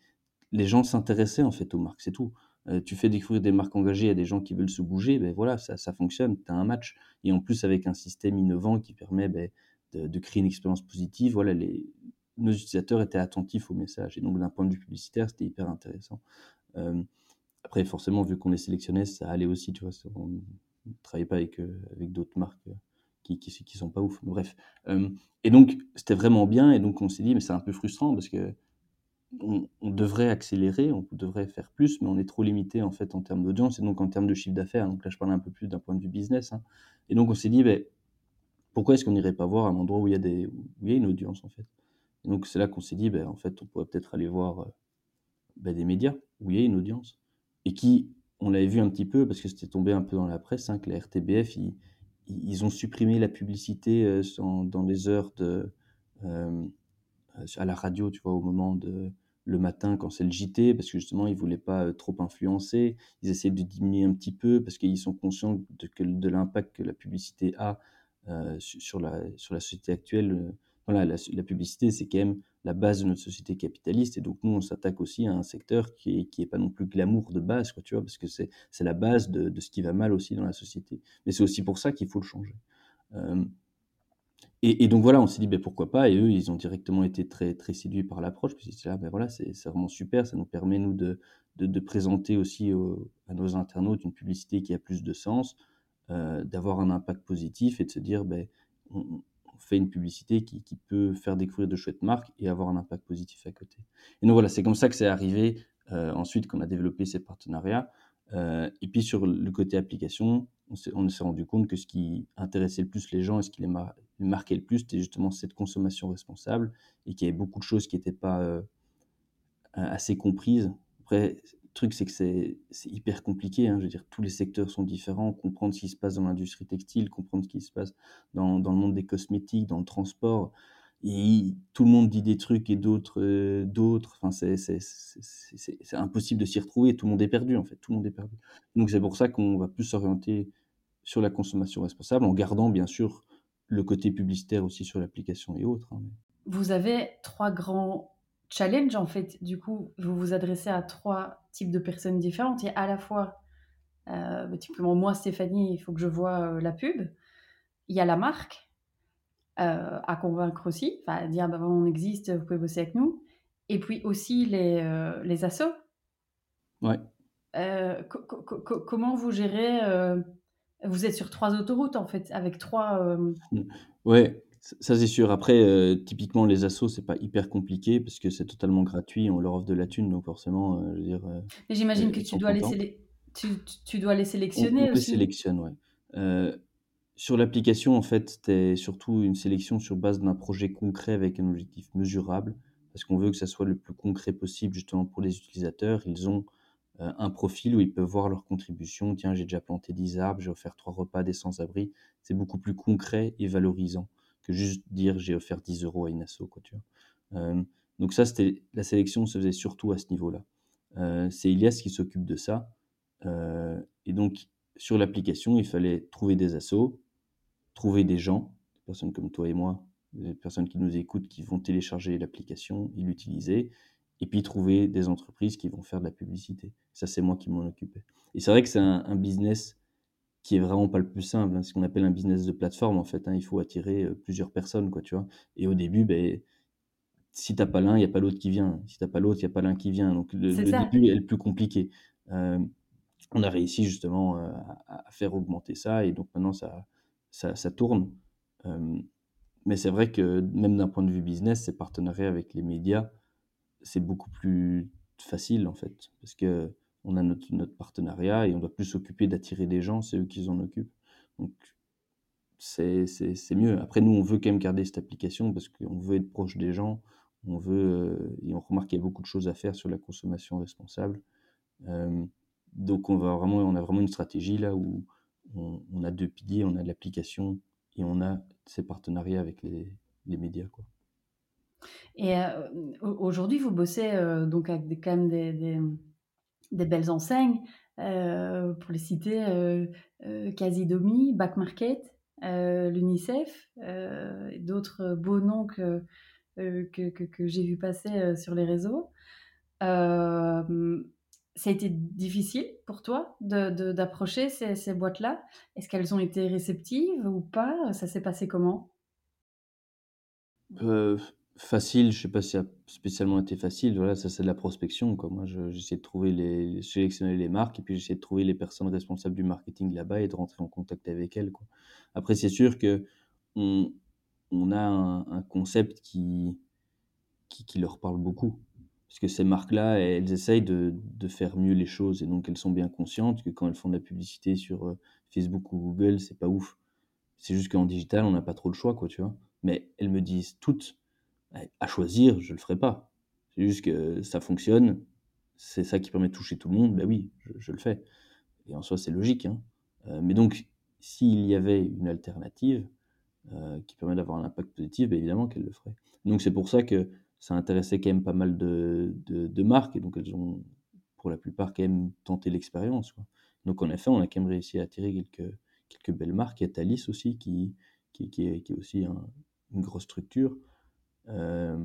les gens s'intéressaient, en fait, aux marques, c'est tout. Heu, tu fais découvrir des marques engagées à des gens qui veulent se bouger, beh, voilà, ça ça fonctionne, tu as un match et en plus avec un système innovant qui permet, beh, de créer une expérience positive, voilà, les nos utilisateurs étaient attentifs au message et donc d'un point de vue publicitaire, c'était hyper intéressant. Hem, après forcément, vu qu'on les sélectionnait, ça allait aussi, tu vois? On ne travaillait pas avec, heu, avec d'autres marques, qui qui sont pas ouf. Bref, et donc c'était vraiment bien et donc on s'est dit: «Mais c'est un peu frustrant parce qu'on on devrait accélérer, on devrait faire plus, mais on est trop limité, en fait, en termes d'audience et donc en termes de chiffre d'affaires». Donc là, je parle un peu plus d'un point de vue business, hein et donc on s'est dit: «Beh, pourquoi est-ce qu'on n'irait pas voir un endroit où il y a des où il y a une audience, en fait?» et donc c'est là qu'on s'est dit: «Beh, en fait, on pourrait peut-être aller voir, heu, bah, des médias où il y a une audience et qui, on l'avait vu un petit peu parce que c'était tombé un peu dans la presse, hein, que la RTBF, ils ils ont supprimé la publicité, sans dans les heures de, heu, à la radio, tu vois? Au moment de le matin quand c'est le JT parce que justement ils voulaient pas, heu, trop influencer. Ils essaient de diminuer un petit peu parce qu'ils sont conscients de l'impact que la publicité a, su sur la société actuelle, voilà, la publicité, c'est quand même la base de notre société capitaliste et donc nous, on s'attaque aussi à un secteur qui est qui est pas non plus glamour de base, quoi, tu vois? Parce que c'est la base de ce qui va mal aussi dans la société. Mais c'est aussi pour ça qu'il faut le changer. Et donc voilà, on s'est dit: «Beh, pourquoi pas?» et eux, ils ont directement été très très séduits par l'approche, puis ils étaient là: «Bah, voilà, c'est vraiment super, ça nous permet nous de de présenter aussi aux à nos internautes une publicité qui a plus de sens, heu, d'avoir un impact positif et de se dire: Beh, on fait une publicité qui qui peut faire découvrir de chouettes marques et avoir un impact positif à côté» et donc voilà, c'est comme ça que c'est arrivé, heu, ensuite qu'on a développé ces partenariats, et puis sur le côté application, on s'est rendu compte que ce qui intéressait le plus les gens et ce qui les mar marquait le plus, c'était justement cette consommation responsable et qu'il y avait beaucoup de choses qui étaient pas, heu, a assez comprises. Après, le truc, c'est que c'est hyper compliqué, hein. Je veux dire, tous les secteurs sont différents. Comprendre ce qui se passe dans l'industrie textile, comprendre ce qui se passe dans le monde des cosmétiques, dans le transport et tout le monde dit des trucs et d'autres, heu, d'autres. Enfin, c'est impossible de s'y retrouver. Tout le monde est perdu, en fait, tout le monde est perdu. Donc c'est pour ça qu'on va plus s'orienter sur la consommation responsable en gardant bien sûr le côté publicitaire aussi sur l'application et autres, hein, Vous avez 3 grands challenges, en fait. Du coup, vous vous adressez à 3 types de personnes différentes. A à la fois, heu, bah, typiquement moi, Stéphanie, il faut que je vois, heu, la pub. Il y a la marque, heu, à convaincre aussi, enfin à dire: «Bah, on existe, vous pouvez bosser avec nous» et puis aussi les, heu, les assos. ouais. Heu, co co co co comment vous gérez, heu vous êtes sur 3 autoroutes, en fait, avec 3, hem Mmh. Ouais, ça c'est sûr. Après, typiquement les assos, c'est pas hyper compliqué parce que c'est totalement gratuit, on leur offre de la thune donc forcément, je veux dire, mais j'imagine que tu dois les contents. sélec tu tu tu dois les On on sélectionner les aussi? sélectionne, ouais. Sur l'application, en fait, c'était surtout une sélection sur base d'un projet concret avec un objectif mesurable, parce qu'on veut que ça soit le plus concret possible justement pour les utilisateurs. Ils ont, heu, un profil où ils peuvent voir leur contribution. «Tiens, j'ai déjà planté 10 arbres, j'ai offert 3 repas des sans-abri». C'est beaucoup plus concret et valorisant que juste dire: «J'ai offert 10 euros à une asso», quoi? Hem, donc ça, c'était la sélection se faisait surtout à ce niveau-là. Heu, c'est Ilias qui s'occupe de ça, et donc, sur l'application, il fallait trouver des assos, trouver des gens, des personnes comme toi et moi, des personnes qui nous écoutent, qui vont télécharger l'application et l'utiliser, et puis trouver des entreprises qui vont faire de la publicité. Ça, c'est moi qui m'en occupais. Et c'est vrai que c'est un, business qui est vraiment pas le plus simple, hein, ce qu'on appelle un business de plateforme en fait. Hein. il faut attirer euh, plusieurs personnes, quoi, tu vois. Et au début, ben, si t'as pas l'un, il n'y a pas l'autre qui vient. Si t'as pas l'autre, il n'y a pas l'un qui vient. Donc le, début est le plus compliqué. Euh, on a réussi justement euh, à, faire augmenter ça et donc maintenant ça, ça, tourne. mais c'est vrai que même d'un point de vue business, ces partenariats avec les médias, c'est beaucoup plus facile en fait, parce que on a notre, partenariat et on doit plus s'occuper d'attirer des gens, c'est eux qui s'en occupent. Donc c'est mieux. Après, nous, on veut quand même garder cette application parce qu'on veut être proche des gens, on veut, euh, et on remarque qu'il y a beaucoup de choses à faire sur la consommation responsable. Euh, donc on, va vraiment, on a vraiment une stratégie là où on, a deux piliers, on a l'application et on a ces partenariats avec les, médias. Quoi. Et euh, aujourd'hui, vous bossez euh, donc avec des, quand même des, belles enseignes, euh, pour les citer, Casidomi, Back Market, l'UNICEF, d'autres beaux noms que, que, que, j'ai vu passer sur les réseaux. Ça a été difficile pour toi d'approcher de, ces, ces boîtes-là? Est-ce qu'elles ont été réceptives ou pas? Ça s'est passé comment? Facile, je sais pas si ça a spécialement été facile. Voilà, ça c'est de la prospection, quoi. Moi, j'essaie de trouver les, sélectionner les marques et puis j'essaie de trouver les personnes responsables du marketing là-bas et de rentrer en contact avec elles. Après, c'est sûr que on, on a un, concept qui, qui, leur parle beaucoup. Parce que ces marques-là, elles essayent de, faire mieux les choses et donc elles sont bien conscientes que quand elles font de la publicité sur euh, Facebook ou Google, c'est pas ouf. C'est juste qu'en digital, on n'a pas trop le choix, quoi, tu vois. Mais elles me disent toutes à choisir, je le ferai pas. C'est juste que ça fonctionne, c'est ça qui permet de toucher tout le monde, ben oui, je, le fais. Et en soi, c'est logique. Hein. Euh, mais donc, s'il y avait une alternative euh, qui permet d'avoir un impact positif, ben évidemment qu'elle le ferait. Donc c'est pour ça que ça intéressait quand même pas mal de, de, marques, et donc elles ont, pour la plupart, quand même tenté l'expérience. Donc en effet, on a quand même réussi à attirer quelques, quelques belles marques. Il y a Thalys aussi, qui, qui, qui, est, qui est, aussi une grosse structure. Euh,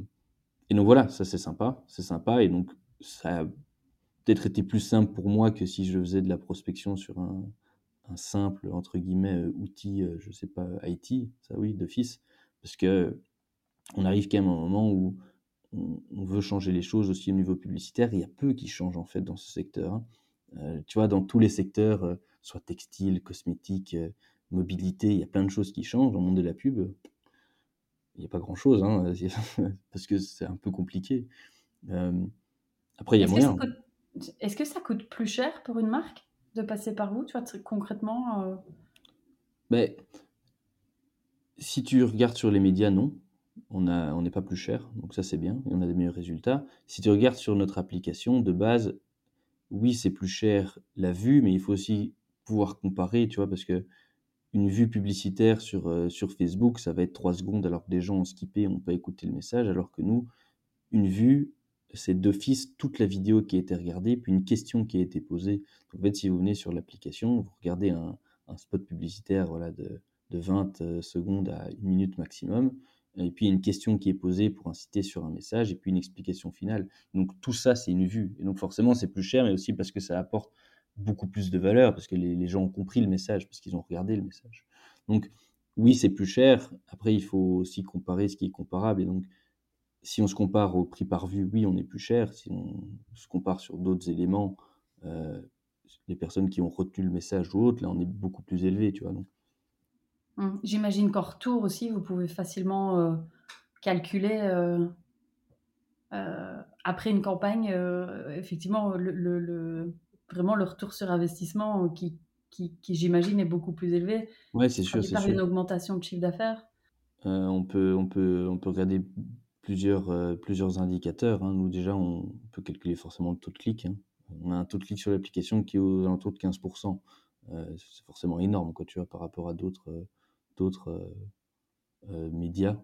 et donc voilà, ça c'est sympa, c'est sympa. Et donc ça a peut-être été plus simple pour moi que si je faisais de la prospection sur un, un simple, entre guillemets, euh, outil, euh, je sais pas, IT, ça oui, d'office. Parce que on arrive quand même à un moment où on, veut changer les choses aussi au niveau publicitaire. il y a peu qui changent en fait dans ce secteur. Hein. tu vois, dans tous les secteurs, soit textile, cosmétique, mobilité, il y a plein de choses qui changent. Dans le monde de la pub, il n'y a pas grand-chose, hein, parce que c'est un peu compliqué. Euh, après, il y a moyen. Est-ce que ça coûte plus cher pour une marque de passer par vous, tu vois, concrètement euh? Mais, si tu regardes sur les médias, non. On n'est on pas plus cher, donc ça c'est bien, et on a des meilleurs résultats. Si tu regardes sur notre application, de base, oui, c'est plus cher la vue, mais il faut aussi pouvoir comparer, tu vois, parce que une vue publicitaire sur, euh, sur Facebook, ça va être 3 secondes alors que des gens ont skippé, n'ont pas écouté le message, alors que nous, une vue, c'est d'office toute la vidéo qui a été regardée, puis une question qui a été posée. en fait, si vous venez sur l'application, vous regardez un, un, spot publicitaire voilà, de, de 20 euh, secondes à une minute maximum, et puis une question qui est posée pour inciter sur un message, et puis une explication finale. Donc tout ça, c'est une vue. Et donc forcément, c'est plus cher, mais aussi parce que ça apporte beaucoup plus de valeur parce que les, gens ont compris le message, parce qu'ils ont regardé le message. Donc, oui, c'est plus cher. Après, il faut aussi comparer ce qui est comparable. Et donc, si on se compare au prix par vue, oui, on est plus cher. Si on se compare sur d'autres éléments, euh, les personnes qui ont retenu le message ou autre, là, on est beaucoup plus élevé, tu vois. Donc. Hum, j'imagine qu'en retour aussi, vous pouvez facilement euh, calculer euh, après une campagne, effectivement, le vraiment le retour sur investissement qui, qui, j'imagine est beaucoup plus élevé. Ouais, c'est sûr, sûr. une augmentation de chiffre d'affaires. Euh, on, peut, on, peut, on peut regarder plusieurs, euh, plusieurs indicateurs. Hein. Nous, déjà, on peut calculer forcément le taux de clic. Hein. On a un taux de clic sur l'application qui est aux alentours de 15%. Euh, c'est forcément énorme, quoi, tu vois, par rapport à d'autres d'autres médias.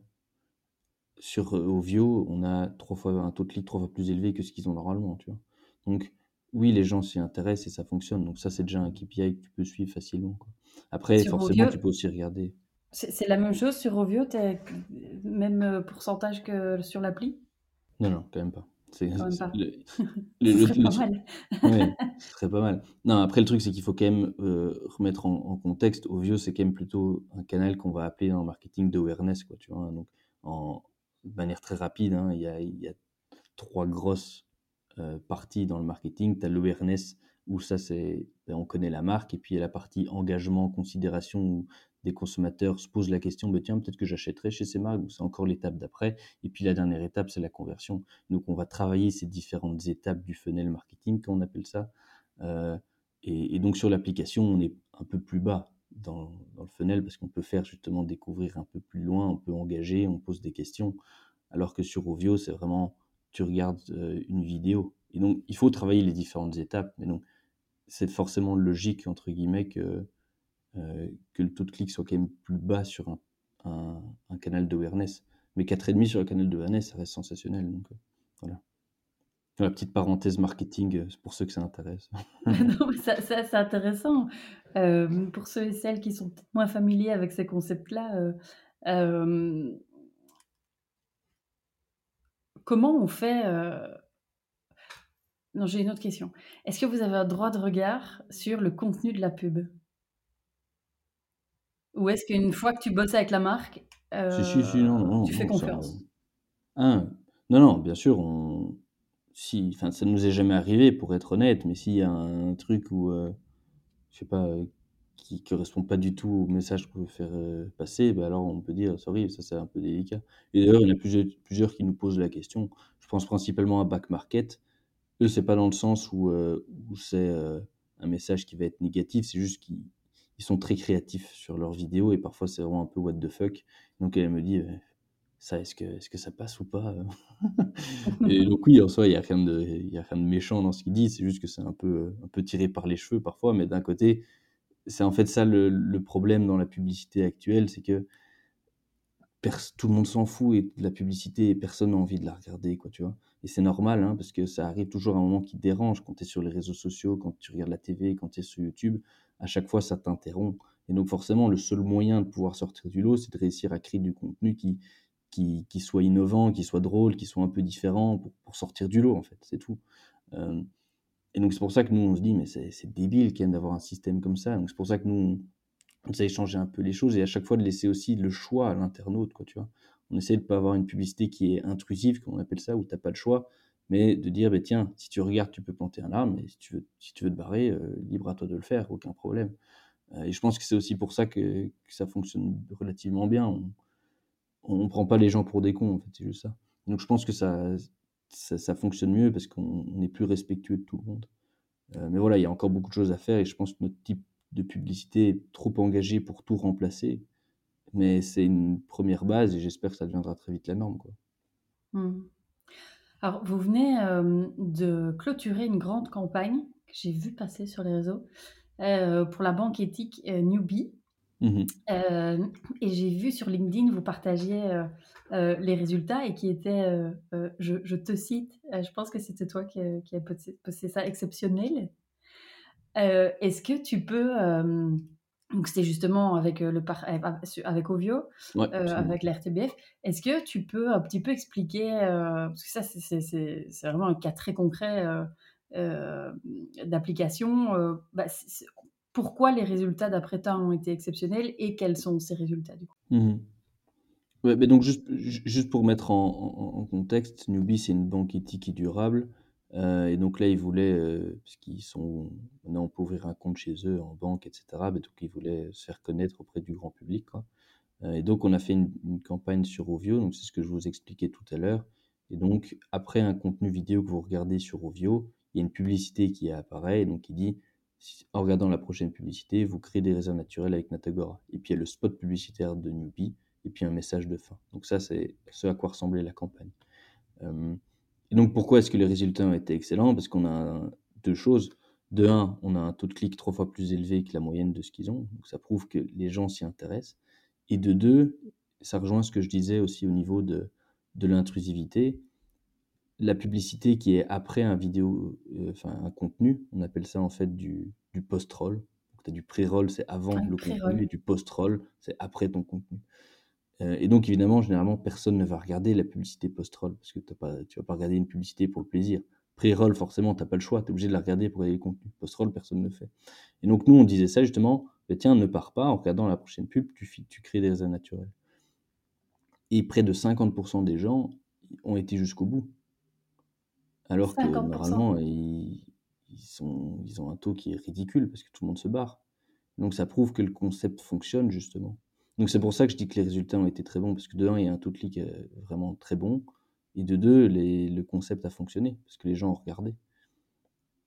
Sur Ovio, on a trois fois un taux de clic trois fois plus élevé que ce qu'ils ont normalement, tu vois. Donc, oui, les gens s'y intéressent et ça fonctionne. Donc ça, c'est déjà un KPI que tu peux suivre facilement, quoi. Après, Sur forcément, tu peux aussi regarder. c'est la même chose sur Rovio, t'es même euh, pourcentage que sur l'appli? Non, non, quand même pas. C'est pas. le le Ce serait le pas mal. ouais, ce serait pas mal. Non, après le truc, c'est qu'il faut quand même, heu, remettre en en contexte. Ovio, c'est quand même plutôt un canal qu'on va appeler dans le marketing d'awareness, quoi, tu vois? Donc en de manière très rapide, hein, il y a il y a 3 grosses, heu, parties dans le marketing. Tu as l'awareness où ça, c'est, ben, on connaît la marque et puis il y a la partie engagement, considération où des consommateurs se posent la question: «Beh, tiens, peut-être que j'achèterai chez ces marques», c'est encore l'étape d'après et puis la dernière étape, c'est la conversion. Donc on va travailler ces différentes étapes du funnel marketing, comme on appelle ça, heu et donc sur l'application, on est un peu plus bas dans le funnel parce qu'on peut faire justement découvrir un peu plus loin, on peut engager, on pose des questions. Alors que sur Rovio, c'est vraiment tu regardes, heu, une vidéo et donc il faut travailler les différentes étapes mais donc c'est forcément «logique» entre guillemets que, que le taux de clic soit quand même plus bas sur un un un canal d'awareness. Mais 4,5 sur un canal d'awareness, ça reste sensationnel donc, heu, voilà. Voilà, petite parenthèse marketing, heu, c'est pour ceux que ça intéresse. Non, ça ça c'est intéressant. Pour ceux et celles qui sont peut-être moins familiers avec ces concepts-là, comment on fait, non, j'ai une autre question. Est-ce que vous avez un droit de regard sur le contenu de la pub? Ou est-ce qu'une fois que tu bosses avec la marque, Si, si, si, non, heu, non, tu fais ça, confiance? hein, non, non, bien sûr, on si enfin, ça nous est jamais arrivé pour être honnête, mais s'il y a un truc où, heu, je sais pas, qui correspond pas du tout au message qu'on veut faire, passer, bah, alors on peut dire: «Sorry, ça c'est un peu délicat» et d'ailleurs, il y en a plusieurs plusieurs qui nous posent la question. Je pense principalement à Back Market. Eux, c'est pas dans le sens où, où c'est, un message qui va être négatif, c'est juste qu'ils ils sont très créatifs sur leurs vidéos et parfois c'est vraiment un peu what the fuck. Donc elle me dit: «Heu, ça est-ce que est-ce que ça passe ou pas, heu?» et donc oui, en soi, il y a rien de il y a rien de méchant dans ce qu'ils disent, c'est juste que c'est un peu, un peu tiré par les cheveux parfois, mais d'un côté, c'est en fait ça le le problème dans la publicité actuelle, c'est que tout le monde s'en fout et de la publicité et personne n'a envie de la regarder, quoi, tu vois? Et c'est normal, hein, parce que ça arrive toujours à un moment qui te dérange quand tu es sur les réseaux sociaux, quand tu regardes la TV, quand tu es sur YouTube, à chaque fois ça t'interrompt et donc forcément le seul moyen de pouvoir sortir du lot, c'est de réussir à créer du contenu qui qui qui soit innovant, qui soit drôle, qui soit un peu différent pour pour sortir du lot, en fait, c'est tout. Hem et donc c'est pour ça que nous on se dit: «Mais c'est débile quand même d'avoir un système comme ça», donc c'est pour ça que nous on essaie de changer un peu les choses et à chaque fois de laisser aussi le choix à l'internaute, quoi, tu vois? On essaie de pas avoir une publicité qui est intrusive, comme on appelle ça, où tu as pas le choix, mais de dire: «Beh, tiens, si tu regardes, tu peux planter un arbre, mais si tu veux si tu veux te barrer, heu, libre à toi de le faire, aucun problème». Heu et je pense que c'est aussi pour ça que ça fonctionne relativement bien. On on prend pas les gens pour des cons, en fait, c'est juste ça. Donc je pense que ça fonctionne mieux parce qu'on on est plus respectueux de tout le monde. Heu, mais voilà, il y a encore beaucoup de choses à faire et je pense que notre type de publicité est trop engagé pour tout remplacer. Mais c'est une première base et j'espère que ça deviendra très vite la norme, quoi. Mmh. Alors, vous venez, de clôturer une grande campagne que j'ai vue passer sur les réseaux, pour la banque éthique, heu, Newbie. Mmh et j'ai vu sur LinkedIn, vous partagiez, les résultats et qui étaient, je je te cite, je pense que c'était toi qui, qui a posté ça: «Exceptionnel». Est-ce que tu peux, donc c'était justement avec, heu, le par av su avec Ovio, Ouais, absolument. avec la RTBF. Est-ce que tu peux un petit peu expliquer, heu, parce que ça c'est c'est c'est c'est vraiment un cas très concret, d'application, bah, pourquoi les résultats d'après toi ont été exceptionnels et quels sont ces résultats du coup? Mmh mh. Ouais, mais donc juste ju juste pour mettre en en en contexte, Newbie, c'est une banque éthique et durable, heu et donc là, ils voulaient, heu, puisqu'ils sont maintenant on peut ouvrir un compte chez eux en banque et cetera, bah, donc ils voulaient se faire connaître auprès du grand public. Heu et donc on a fait une campagne sur Rovio, donc c'est ce que je vous expliquais tout à l'heure et donc après un contenu vidéo que vous regardez sur Rovio, il y a une publicité qui apparaît donc qui dit: «Si en regardant la prochaine publicité, vous créez des réserves naturelles avec Natagora» et puis il y a le spot publicitaire de Newbie et puis un message de fin. Donc ça, c'est ce à quoi ressemblait la campagne. Hem et donc pourquoi est-ce que les résultats ont été excellents? Parce qu'on a 2 choses. De un, on a un taux de clic 3 fois plus élevé que la moyenne de ce qu'ils ont, donc ça prouve que les gens s'y intéressent et de 2, ça rejoint ce que je disais aussi au niveau de de l'intrusivité. la publicité qui est après un vidéo, euh, enfin un contenu, on appelle ça en fait du, du post-roll. Tu as du pré-roll, c'est avant Ah, le contenu, et du post-roll, c'est après ton contenu. Euh, et donc évidemment, généralement, personne ne va regarder la publicité post-roll, parce que t'as pas, tu vas pas regarder une publicité pour le plaisir. Pré-roll, forcément, t'as pas le choix, tu es obligé de la regarder pour regarder le contenu. Post-roll, personne ne le fait. Et donc nous, on disait ça justement, bah, tiens, ne pars pas, en regardant la prochaine pub, tu, tu crées des réseaux naturels. Et près de 50% des gens ont été jusqu'au bout. Alors que 50%. normalement, ils, ils sont, ils ont un taux qui est ridicule parce que tout le monde se barre. Donc ça prouve que le concept fonctionne justement. Donc c'est pour ça que je dis que les résultats ont été très bons parce que de un, il y a un de clic euh, vraiment très bon et de deux, le concept a fonctionné parce que les gens ont regardé.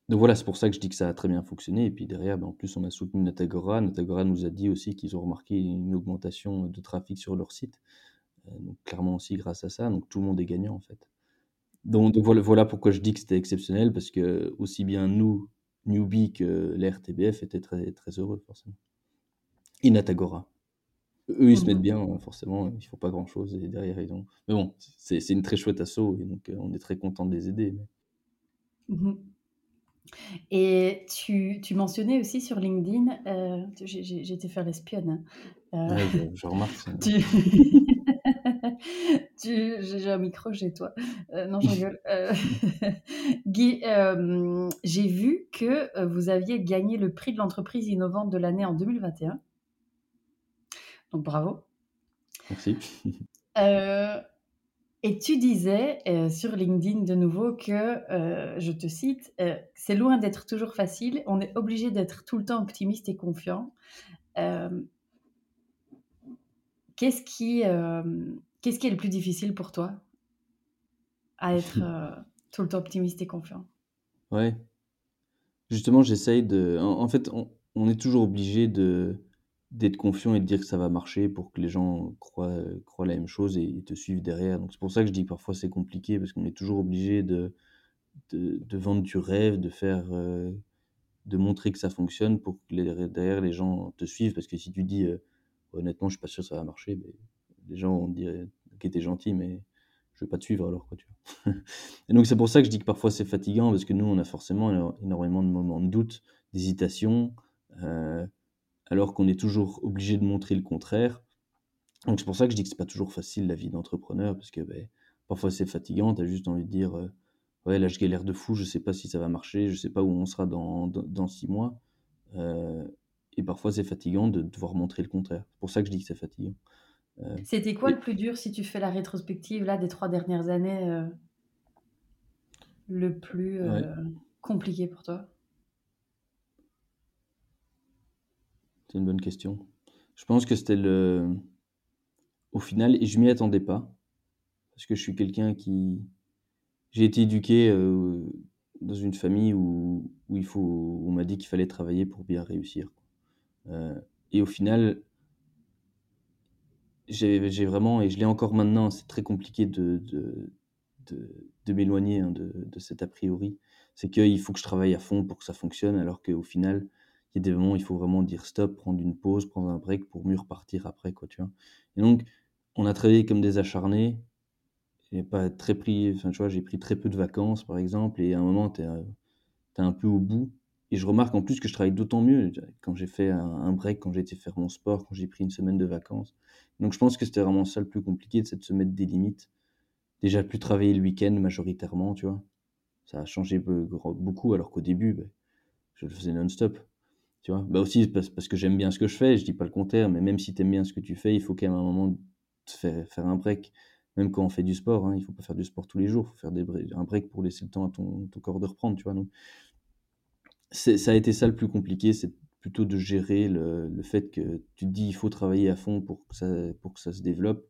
Donc voilà, c'est pour ça que je dis que ça a très bien fonctionné. Et puis derrière, ben, en plus, on a soutenu Natagora. Natagora nous a dit aussi qu'ils ont remarqué une augmentation de trafic sur leur site. Euh, donc clairement aussi grâce à ça. Donc tout le monde est gagnant en fait. Donc, voilà pourquoi je dis que c'était exceptionnel, parce que aussi bien nous, newbie, que l'RTBF étaient très, très heureux, forcément. Et Natagora. Eux, ils se Mhm. mettent bien, hein, forcément, ils font pas grand-chose, et derrière, ils ont... Mais bon, c'est une très chouette asso, et donc euh, on est très content de les aider. mais- Mhm. Et tu, tu mentionnais aussi sur LinkedIn, euh, j'ai- été faire l'espionne. hein. Euh, Ouais, je, je remarque ça. tu... tu- J'ai un micro chez toi. Euh, non, je rigole. Euh, Guy, j'ai vu que vous aviez gagné le prix de l'entreprise innovante de l'année en 2021. Donc bravo. Merci. Euh, et tu disais euh, sur LinkedIn de nouveau que, euh, je te cite, c'est loin d'être toujours facile, on est obligé d'être tout le temps optimiste et confiant. Qu'est-ce qui, qu'est-ce qui est le plus difficile pour toi à être tout le temps optimiste et confiant? Ouais. Justement, j'essaye de... En, en fait, on, on est toujours obligé de d'être confiant et de dire que ça va marcher pour que les gens croient, croient la même chose et, te suivent derrière. Donc c'est pour ça que je dis que parfois c'est compliqué, parce qu'on est toujours obligé de, de, vendre du rêve, de faire... euh, de montrer que ça fonctionne pour que les- derrière les gens te suivent. Parce que si tu dis, euh, honnêtement, je suis pas sûr que ça va marcher, ben, les gens vont te dire, ok, t'es gentil, mais je vais pas te suivre alors, quoi, tu. Et donc, c'est pour ça que je dis que parfois c'est fatigant, parce que nous, on a forcément éno- énormément de moments de doute, d'hésitation, euh, alors qu'on est toujours obligé de montrer le contraire. Donc, c'est pour ça que je dis que c'est pas toujours facile la vie d'entrepreneur, parce que ben, parfois c'est fatigant, tu as juste envie de dire, euh, ouais, là je galère de fou, je sais pas si ça va marcher, je sais pas où on sera dans, dans, dans six mois. Euh, et parfois c'est fatigant de devoir montrer le contraire. C'est pour ça que je dis que c'est fatigant. C'était quoi Et- le plus dur si tu fais la rétrospective là des trois dernières années euh, Le plus euh, Ouais. compliqué pour toi? C'est une bonne question. Je pense que c'était le. Au final, et je m'y attendais pas, parce que je suis quelqu'un qui. J'ai été éduqué euh, dans une famille où, où il faut, on m'a dit qu'il fallait travailler pour bien réussir. Euh, et au final, j'ai vraiment, et je l'ai encore maintenant, c'est très compliqué de, de, de, de m'éloigner hein, de, de cet a priori. C'est qu'il faut que je travaille à fond pour que ça fonctionne, alors qu'au final, il y a des moments où il faut vraiment dire stop, prendre une pause, prendre un break pour mieux repartir après, quoi, tu vois. Et donc, on a travaillé comme des acharnés. J'ai pas très pris, enfin, tu vois, j'ai pris très peu de vacances, par exemple, et à un moment, tu es, un peu au bout. Et je remarque en plus que je travaille d'autant mieux quand j'ai fait un, break, quand j'ai été faire mon sport, quand j'ai pris une semaine de vacances. Donc, je pense que c'était vraiment ça le plus compliqué, de se mettre des limites. Déjà, plus travailler le week-end majoritairement, tu vois. Ça a changé gro- beaucoup, alors qu'au début, ben, je le faisais non-stop. Tu vois, bah aussi parce, parce que j'aime bien ce que je fais, je dis pas le contraire, mais même si tu aimes bien ce que tu fais, il faut quand même un moment faire, faire un break. Même quand on fait du sport, hein, il faut pas faire du sport tous les jours, il faut faire des un break pour laisser le temps à ton, ton corps de reprendre, tu vois. Donc, ça a été ça le plus compliqué, c'est plutôt de gérer le, le fait que tu te dis il faut travailler à fond pour que ça, pour que ça se développe,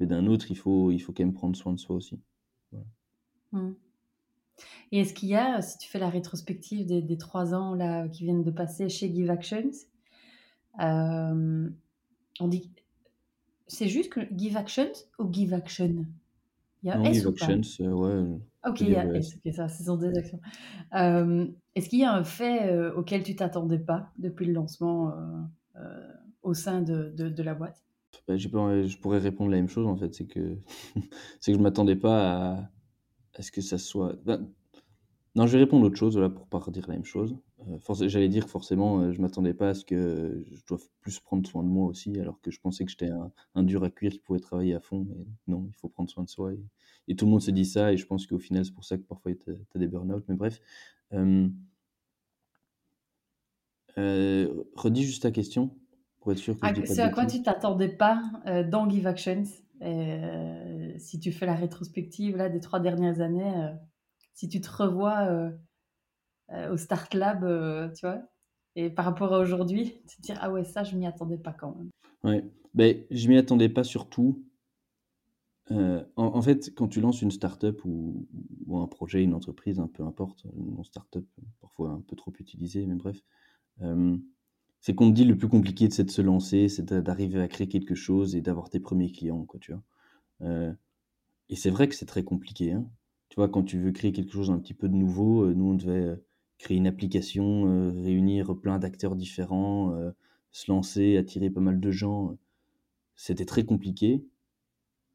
mais d'un autre, il faut, il faut quand même prendre soin de soi aussi. Hmm. Et est-ce qu'il y a, si tu fais la rétrospective des, des trois ans là, qui viennent de passer chez Give Actions, euh, on dit. C'est juste que Give Actions ou Give Action? Il y a Non, S Give ou Actions, euh, ouais, Ok, peut il y a S, ok, ça, ce sont des actions. Euh, est-ce qu'il y a un fait euh, auquel tu t'attendais pas depuis le lancement euh, euh, au sein de, de, de la boîte? Bah, je pourrais répondre la même chose en fait, c'est que c'est que je m'attendais pas à, est-ce que ça soit. Ben, non, je vais répondre autre chose, voilà, pour pas redire la même chose. Euh, J'allais dire que forcément, euh, je m'attendais pas à ce que je doive plus prendre soin de moi aussi, alors que je pensais que j'étais un, un dur à cuire qui pouvait travailler à fond. Mais non, il faut prendre soin de soi. Et, et tout le monde se dit ça, et je pense qu'au final, c'est pour ça que parfois tu as, des burn-out. Mais bref. Euh, euh, redis juste ta question, pour être sûr que ah, C'est à quoi tu t'attendais pas euh, dans Give Actions? Euh, Si tu fais la rétrospective là, des trois dernières années, euh, si tu te revois au Start Lab, tu vois, et par rapport à aujourd'hui, tu te dis Ah ouais, ça, je m'y attendais pas quand même. Ouais, ben, je m'y attendais pas surtout. En, fait, quand tu lances une start-up ou, ou, un projet, une entreprise, un peu importe, une start-up, parfois un peu trop utilisé, mais bref, c'est qu'on te dit le plus compliqué, c'est de se lancer, c'est d'arriver à créer quelque chose et d'avoir tes premiers clients, vois. et c'est vrai que c'est très compliqué, hein. Tu vois, quand tu veux créer quelque chose un petit peu de nouveau, nous, on devait créer une application, réunir plein d'acteurs différents, se lancer, attirer pas mal de gens. C'était très compliqué.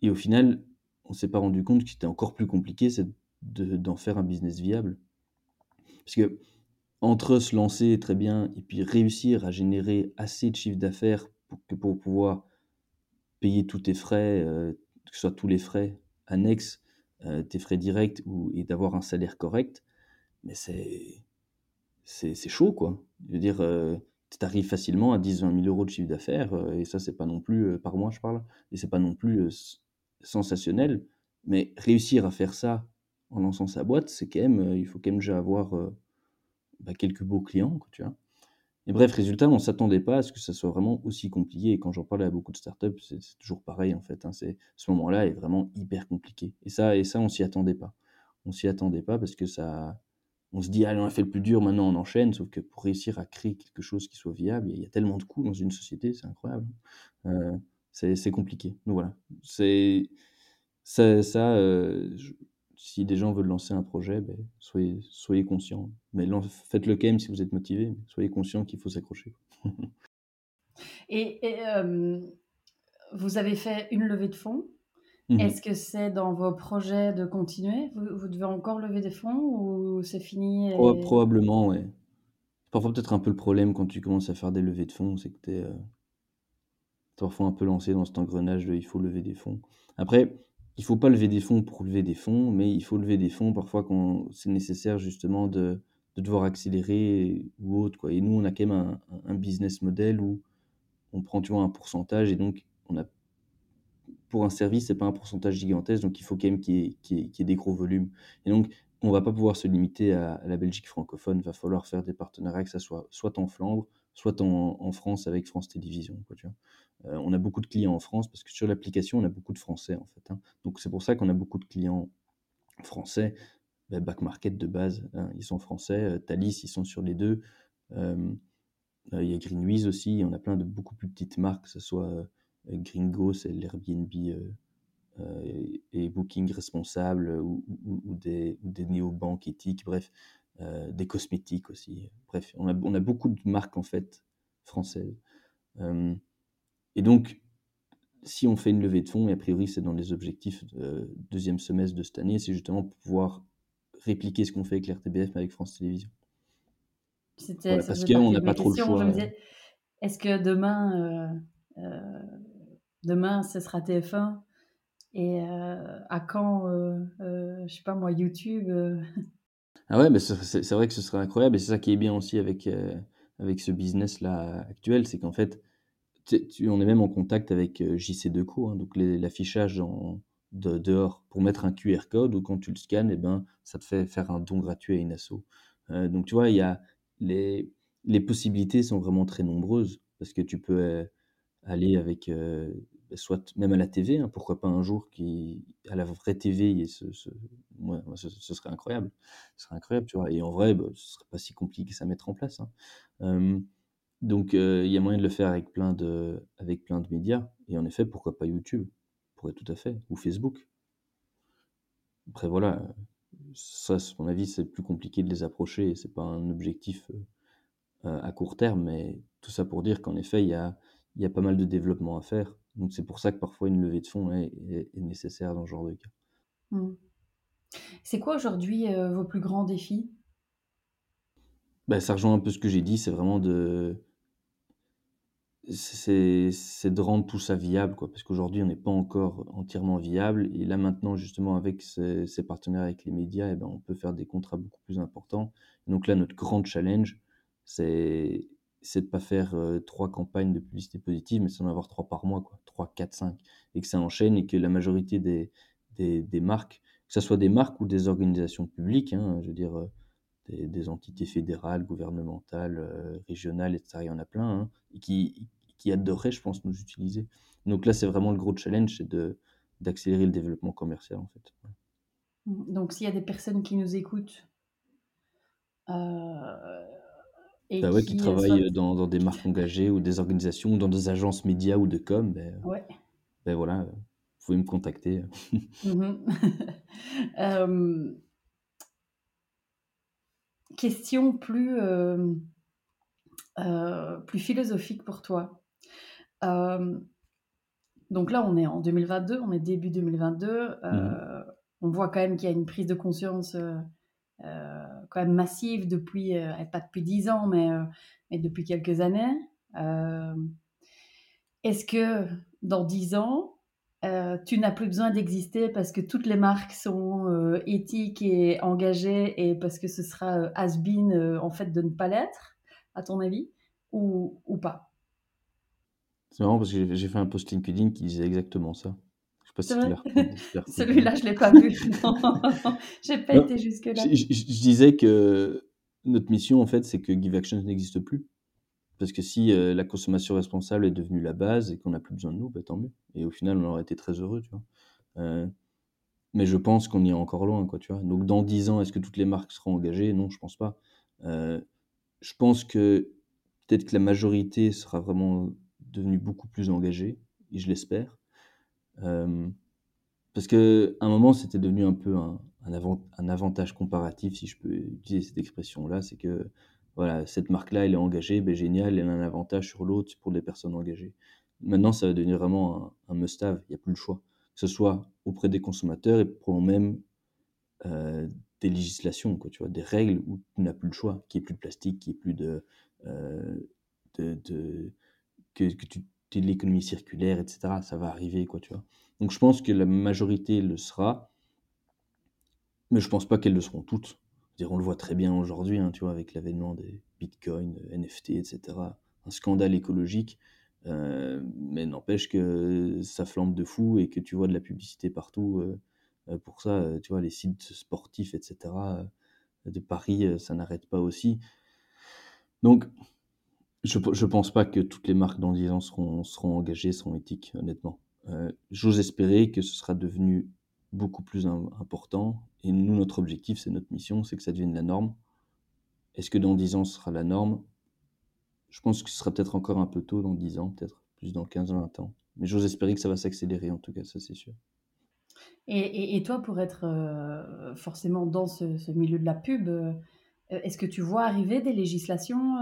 Et au final, on s'est pas rendu compte que c'était encore plus compliqué, c'est d'en faire un business viable. Parce que entre se lancer très bien et puis réussir à générer assez de chiffre d'affaires pour, pour pouvoir payer tous tes frais, euh, que ce soit tous les frais annexes, euh, tes frais directs et d'avoir un salaire correct, mais c'est, c'est, chaud quoi. Je veux dire, euh, tu arrives facilement à 10-20 000 euros de chiffre d'affaires et ça, c'est pas non plus, par mois je parle, et c'est pas non plus sensationnel, mais réussir à faire ça en lançant sa boîte, c'est quand même, il faut quand même déjà avoir bah, quelques beaux clients, tu vois. Et bref, résultat, on ne s'attendait pas à ce que ça soit vraiment aussi compliqué. Et quand j'en parlais à beaucoup de startups, c'est toujours pareil en fait. Hein. ce moment-là est vraiment hyper compliqué. Et ça, et ça, on s'y attendait pas. On s'y attendait pas parce que ça, on se dit, allez, on a fait le plus dur, maintenant on enchaîne. Sauf que pour réussir à créer quelque chose qui soit viable, il y a tellement de coûts dans une société, c'est incroyable. Euh, c'est compliqué. Donc voilà, c'est ça. ça euh, si des gens veulent lancer un projet, ben, soyez, soyez conscients. Mais faites-le quand même si vous êtes motivé. soyez conscient qu'il faut s'accrocher. et, euh, vous avez fait une levée de fonds. Mmh Est-ce que c'est dans vos projets de continuer? Vous, devez encore lever des fonds ou c'est fini Probablement, oui. Parfois, peut-être un peu le problème quand tu commences à faire des levées de fonds, c'est que tu es euh, parfois un peu lancé dans cet engrenage de il faut lever des fonds. Après, il faut pas lever des fonds pour lever des fonds, mais il faut lever des fonds parfois quand c'est nécessaire justement de, de, devoir accélérer ou autre. Quoi. Et nous, on a quand même un, business model où on prend tu un pourcentage et donc on a pour un service, c'est pas un pourcentage gigantesque, donc il faut quand même qu'il y, qu ait des gros volumes. Et donc, on va pas pouvoir se limiter à, la Belgique francophone, va falloir faire des partenariats, que ça soit soit en Flandre, soit en, France avec France Télévisions. Quoi, tu vois. Euh, on a beaucoup de clients en France parce que sur l'application, on a beaucoup de Français en fait. Hein. Donc c'est pour ça qu'on a beaucoup de clients français. Ben, back market de base, hein, ils sont français. Euh, Thalys, ils sont sur les deux. Euh, il y a Greenwiz aussi. On a plein de beaucoup plus petites marques, que ce soit Gringo, c'est l'Airbnb et Booking responsable ou, des, ou des néobanques éthiques, bref, des cosmétiques aussi. Bref, on a, on a, beaucoup de marques en fait françaises. Et donc, si on fait une levée de fonds, et a priori c'est dans les objectifs de deuxième semestre de cette année, c'est justement pour pouvoir répliquer ce qu'on fait avec l'RTBF mais avec France Télévisions. C'était parce qu'on n'a pas trop le choix. Est-ce que demain, euh, euh, demain ce sera TF1 et euh, à quand, je sais pas moi, YouTube Ah ouais, mais c'est vrai que ce serait incroyable et c'est ça qui est bien aussi avec, avec ce business là actuel, c'est qu'en fait on est même en contact avec euh, JC Deco, hein, donc l'affichage de, dehors pour mettre un QR code ou quand tu le scannes, et eh ben, ça te fait faire un don gratuit à une asso. Euh, donc tu vois, il y a les, les possibilités sont vraiment très nombreuses parce que tu peux euh, aller avec soit même à la TV, hein, pourquoi pas un jour qui à la vraie TV, ce, serait incroyable, ce serait incroyable, tu vois. Et en vrai, bah, ce serait pas si compliqué ça à mettre en place. Hein. Donc, il y a moyen de le faire avec plein de, avec plein de médias. Et en effet, pourquoi pas YouTube? Pourrait tout à fait. Ou Facebook. Après, voilà. Ça, à mon avis, c'est plus compliqué de les approcher. C'est pas un objectif à court terme. Mais tout ça pour dire qu'en effet, il y a, y a pas mal de développement à faire. Donc, c'est pour ça que parfois une levée de fonds est, nécessaire dans ce genre de cas. Mmh. C'est quoi aujourd'hui vos plus grands défis? Bah, Ça rejoint un peu ce que j'ai dit, c'est vraiment de, c'est de rendre tout ça viable, quoi, parce qu'aujourd'hui, on n'est pas encore entièrement viable. Et là, maintenant, justement, avec ces, ces partenaires avec les médias, eh ben, on peut faire des contrats beaucoup plus importants. Donc là, notre grand challenge, c'est c'est de pas faire trois campagnes de publicité positive, mais c'est d'en avoir trois par mois, quoi, trois, quatre, cinq, et que ça enchaîne et que la majorité des, des, des marques, que ce soit des marques ou des organisations publiques, hein, je veux dire, des, entités fédérales, gouvernementales, régionales, etc., il y en a plein, hein, et qui, qui adoreraient, je pense, nous utiliser. Donc là, c'est vraiment le gros challenge, c'est d'accélérer le développement commercial, en fait. Donc, s'il y a des personnes qui nous écoutent euh, et bah ouais, qui, qui travaillent soit... dans, dans, des marques engagées ou des organisations ou dans des agences médias ou de com, ben, ouais. ben voilà, vous pouvez me contacter. euh, question plus, euh, euh, plus philosophique pour toi. Euh, donc là, on est en 2022, on est début 2022. Euh, Mhm. On voit quand même qu'il y a une prise de conscience euh, euh, massive depuis, euh, pas depuis 10 ans, mais, euh, mais depuis quelques années. Euh, Est-ce que dans 10 ans, tu n'as plus besoin d'exister parce que toutes les marques sont éthiques et engagées et parce que ce sera euh, has-been en fait de ne pas l'être, à ton avis, ou, ou pas? C'est marrant parce que j'ai fait un post LinkedIn qui disait exactement ça. Je pas si. Celui-là, je l'ai pas vu. Non, j'ai pas Non, été jusque-là. je, je- je disais que notre mission, en fait, c'est que Give Action n'existe plus. Parce que si euh, la consommation responsable est devenue la base et qu'on n'a plus besoin de nous, bah, tant mieux. Et au final, on aurait été très heureux, tu vois. Euh, mais je pense qu'on y est encore loin, quoi, tu vois. Donc, dans 10 ans, est-ce que toutes les marques seront engagées? Non, je pense pas. Euh, je pense que peut-être que la majorité sera vraiment devenue beaucoup plus engagée, et je l'espère. Euh, parce que un moment, c'était devenu un peu un, un, avant- un avantage comparatif, si je peux utiliser cette expression-là. C'est que voilà, cette marque-là, elle est engagée, ben génial, elle a un avantage sur l'autre pour les personnes engagées. Maintenant, ça va devenir vraiment un, must-have, il n'y a plus le choix. Que ce soit auprès des consommateurs et pour même euh, des législations, quoi, tu vois, des règles où tu n'as plus le choix, qu'il n'y ait plus de plastique, qu'il n'y ait plus de, euh, que, tu de l'économie circulaire, etc. Ça va arriver, quoi, tu vois. Donc je pense que la majorité le sera, mais je pense pas qu'elles le seront toutes. Dire, on le voit très bien aujourd'hui, hein, tu vois, avec l'avènement des bitcoins, NFT, etc. Un scandale écologique, euh, mais n'empêche que ça flambe de fou et que tu vois de la publicité partout. euh, euh, pour ça, tu vois, les sites sportifs, etc. de Paris, ça n'arrête pas aussi. Donc, je, je pense pas que toutes les marques dans 10 ans seront, engagées, seront éthiques, honnêtement. Euh, J'ose espérer que ce sera devenu beaucoup plus im- important. Et nous, notre objectif, c'est notre mission, c'est que ça devienne la norme. Est-ce que dans 10 ans, ce sera la norme? Je pense que ce sera peut-être encore un peu tôt dans 10 ans, peut-être plus dans 15-20 ans. Mais j'ose espérer que ça va s'accélérer, en tout cas, ça c'est sûr. Et, toi, pour être euh, forcément dans ce, milieu de la pub, euh, est-ce que tu vois arriver des législations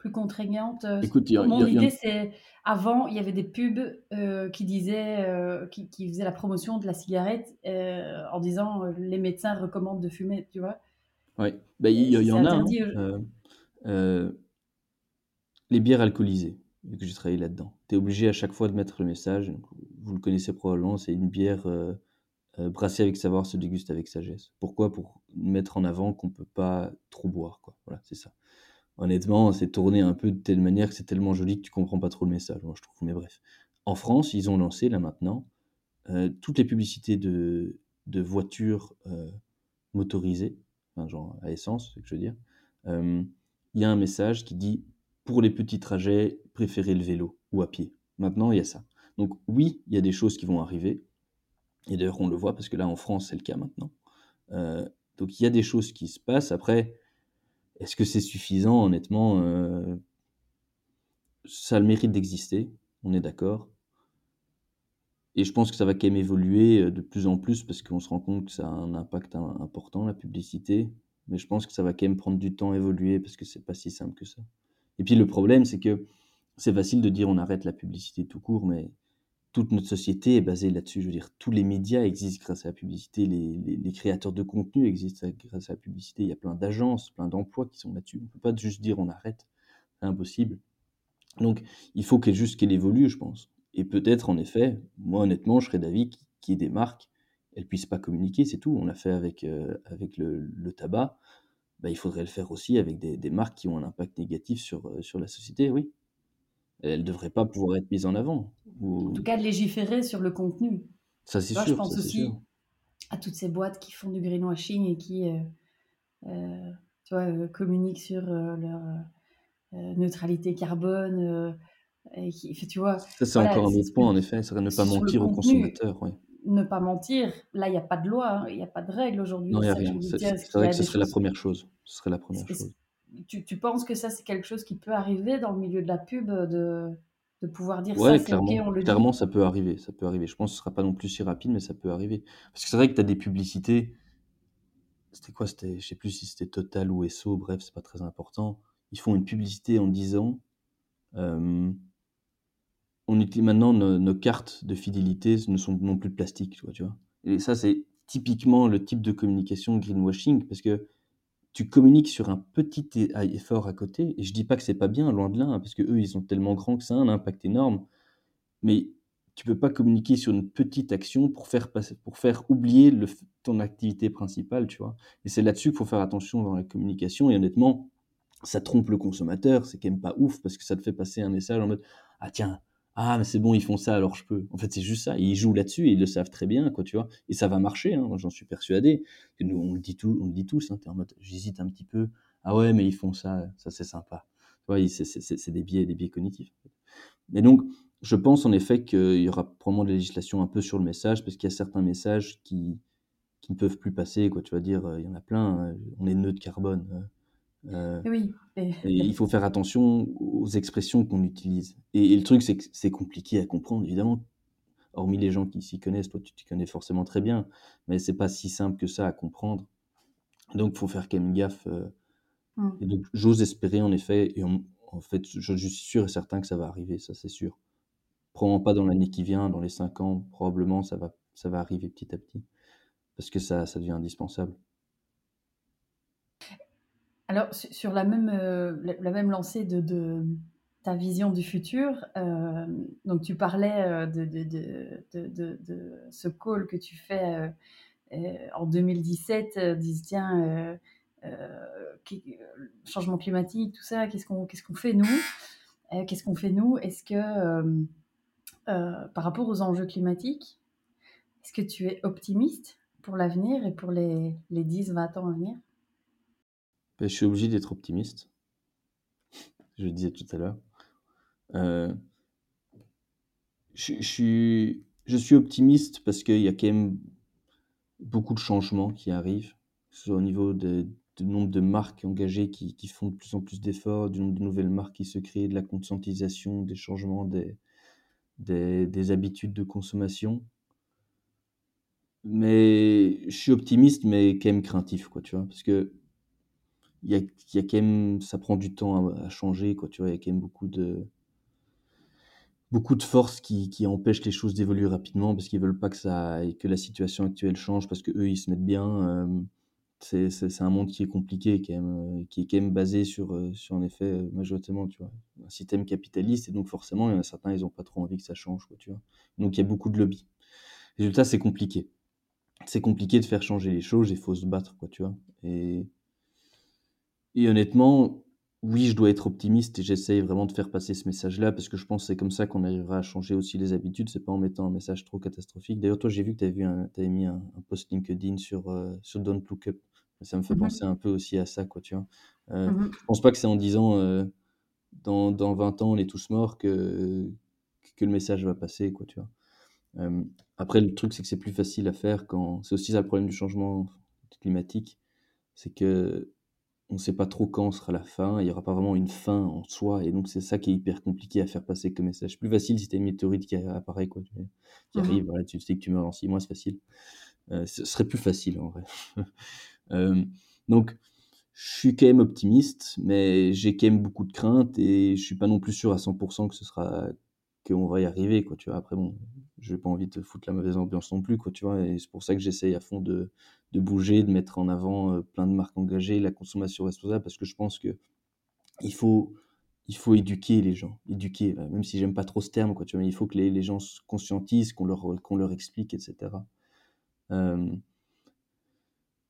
plus contraignantes euh, Écoute, a- Mon a- a- idée, c'est avant, il y avait des pubs euh, qui disaient, euh, qui, qui faisaient la promotion de la cigarette euh, en disant les médecins recommandent de fumer, tu vois. Bah, il y, y en a. hein. les bières alcoolisées, vu que j'ai travaillé là-dedans. Tu es obligé à chaque fois de mettre le message. vous le connaissez probablement, c'est une bière brassée avec savoir se déguste avec sagesse. Pourquoi? Pour mettre en avant qu'on peut pas trop boire, quoi. Voilà, c'est ça. Honnêtement, c'est tourné un peu de telle manière que c'est tellement joli que tu comprends pas trop le message, moi je trouve. Mais bref. En France, ils ont lancé là maintenant euh, toutes les publicités de, de voitures euh, motorisées, genre à essence, c'est ce que je veux dire. Euh, Il y a un message qui dit pour les petits trajets, préférez le vélo ou à pied. Maintenant, il y a ça. Donc oui, il y a des choses qui vont arriver. Et d'ailleurs, on le voit parce que là, en France, c'est le cas maintenant. Donc il y a des choses qui se passent. Après, est-ce que c'est suffisant Honnêtement, euh, ça a le mérite d'exister, on est d'accord. Et je pense que ça va quand même évoluer euh, de plus en plus parce qu'on se rend compte que ça a un impact im- important, la publicité. Mais je pense que ça va quand même prendre du temps à évoluer parce que c'est pas si simple que ça. Et puis le problème, c'est que c'est facile de dire on arrête la publicité tout court, mais toute notre société est basée là-dessus. Je veux dire, tous les médias existent grâce à la publicité, les, créateurs de contenu existent grâce à la publicité. Il y a plein d'agences, plein d'emplois qui sont là-dessus. On ne peut pas juste dire on arrête, impossible. Donc, il faut qu'elle juste qu'elle évolue, je pense. Et peut-être, en effet, moi honnêtement, je serais d'avis qu'il y ait des marques, elles puissent pas communiquer, c'est tout. On l'a fait avec, euh, avec le, le tabac. Bah, il faudrait le faire aussi avec des, des, marques qui ont un impact négatif sur, euh, sur la société, oui. Elle ne devrait pas pouvoir être mise en avant. En tout cas, de légiférer sur le contenu. Ça, c'est sûr. Je pense aussi à toutes ces boîtes qui font du greenwashing et qui euh, euh, tu vois, euh, communiquent sur leur neutralité carbone. et qui, tu vois, ça, c'est encore un autre point, en effet. Ça serait ne pas mentir aux consommateurs. Ouais. Ne pas mentir. Là, il n'y a pas de loi, hein, il n'y a pas de règle aujourd'hui. Non, il n'y a rien. C'est vrai que ce serait la première chose. Ce serait la première chose tu, tu, penses que ça, c'est quelque chose qui peut arriver dans le milieu de la pub, de, de pouvoir dire ouais, ça, clairement, OK, on le clairement, ça peut arriver. Ça peut arriver. Je pense que ce sera pas non plus si rapide, mais ça peut arriver. Parce que c'est vrai que tu as des publicités. C'était quoi? C'était, Je sais plus si c'était Total ou Esso, bref, c'est pas très important. Ils font une publicité en disant euh, on utilise maintenant nos, nos, cartes de fidélité ne sont non plus de plastique, tu vois. Tu vois Et ça, c'est typiquement le type de communication greenwashing parce que tu communiques sur un petit effort à côté, et je dis pas que c'est pas bien, loin de là, hein, parce que eux, ils sont tellement grands que ça a un impact énorme, mais tu peux pas communiquer sur une petite action pour faire, passer, pour faire oublier ton activité principale, tu vois. Et c'est là-dessus qu'il faut faire attention dans la communication, et honnêtement, ça trompe le consommateur, c'est quand même pas ouf, parce que ça te fait passer un message en mode, ah tiens, ah mais c'est bon ils font ça alors je peux. En fait c'est juste ça. Ils jouent là-dessus et ils le savent très bien quoi tu vois. Et ça va marcher hein, j'en suis persuadé. Nous on le dit tout on le dit tous hein, en mode j'hésite un petit peu. Ah ouais mais ils font ça ça c'est sympa. Tu c'est des biais des biais cognitifs. Et donc je pense en effet qu'il y aura probablement de la législation un peu sur le message parce qu'il y a certains messages qui qui ne peuvent plus passer quoi tu vas dire il y en a plein hein, on est neutre carbone hein. Euh, oui. Et... il faut faire attention aux expressions qu'on utilise. Et, le truc, c'est que c'est compliqué à comprendre, évidemment. Hormis les gens qui s'y connaissent, toi, tu t'y connais forcément très bien, mais c'est pas si simple que ça à comprendre. Donc, il faut faire quand même gaffe. Euh. Mmh. Et donc, j'ose espérer, en effet, et en fait, je, suis sûr et certain que ça va arriver, ça, c'est sûr. Probablement pas dans l'année qui vient, dans les cinq ans, probablement, ça va, ça va arriver petit à petit, parce que ça, ça devient indispensable. Alors, sur la même, euh, la même lancée de, ta vision du futur, euh, donc tu parlais euh, de, ce call que tu fais en 2017, dis tiens, changement climatique, tout ça, qu'est-ce qu'on qu'est-ce qu'on fait nous? Qu'est-ce qu'on fait nous? Est-ce que par rapport aux enjeux climatiques, est-ce que tu es optimiste pour l'avenir et pour les, les 10-20 ans à venir? Je suis obligé d'être optimiste. Je le disais tout à l'heure. Euh, je, suis, je suis optimiste parce qu'il y a quand même beaucoup de changements qui arrivent, que ce soit au niveau du nombre de marques engagées qui, font de plus en plus d'efforts, du nombre de nouvelles marques qui se créent, de la conscientisation, des changements des, des, des habitudes de consommation. Mais je suis optimiste, mais quand même craintif, quoi, tu vois, parce que il y a, quand même, ça prend du temps à, changer, quoi, tu vois, il y a quand même beaucoup de, beaucoup de forces qui, qui empêchent les choses d'évoluer rapidement parce qu'ils veulent pas que ça, que la situation actuelle change parce que eux ils se mettent bien. Euh, c'est, c'est, un monde qui est compliqué, quand même, euh, qui est quand même basé sur, euh, sur en effet, majoritairement, tu vois, un système capitaliste et donc forcément, il y en a certains, ils ont pas trop envie que ça change, quoi, tu vois. Donc il y a beaucoup de lobbies. Résultat, c'est compliqué. C'est compliqué de faire changer les choses, il faut se battre, quoi, tu vois. Et et honnêtement, oui, je dois être optimiste et j'essaye vraiment de faire passer ce message-là parce que je pense que c'est comme ça qu'on arrivera à changer aussi les habitudes. C'est pas en mettant un message trop catastrophique. D'ailleurs, toi, j'ai vu que tu avais, mis un, post LinkedIn sur, euh, sur Don't Look Up. Ça me fait mmh penser un peu aussi à ça, quoi, tu vois. Euh, Je pense pas que c'est en disant euh, dans, dans 20 ans, on est tous morts que, que le message va passer, quoi, tu vois. Euh, après, le truc, c'est que c'est plus facile à faire quand. C'est aussi ça le problème du changement climatique. C'est que on ne sait pas trop quand sera la fin, il n'y aura pas vraiment une fin en soi, et donc c'est ça qui est hyper compliqué à faire passer comme message. Plus facile si tu une météorite qui apparaît, quoi, qui mmh arrive, voilà, tu sais que tu meurs dans six mois, c'est facile. Euh, ce serait plus facile en vrai. euh, donc, je suis quand même optimiste, mais j'ai quand même beaucoup de craintes, et je suis pas non plus sûr à 100% que ce sera qu'on va y arriver, quoi, tu vois. Après, bon, j'ai pas envie de foutre la mauvaise ambiance non plus, quoi, tu vois. Et c'est pour ça que j'essaye à fond de, de bouger, de mettre en avant euh, plein de marques engagées, la consommation responsable, parce que je pense que il faut, il faut éduquer les gens, éduquer, euh, même si j'aime pas trop ce terme, quoi, tu vois, mais il faut que les, les gens se conscientisent, qu'on leur, leur explique, etc. Euh,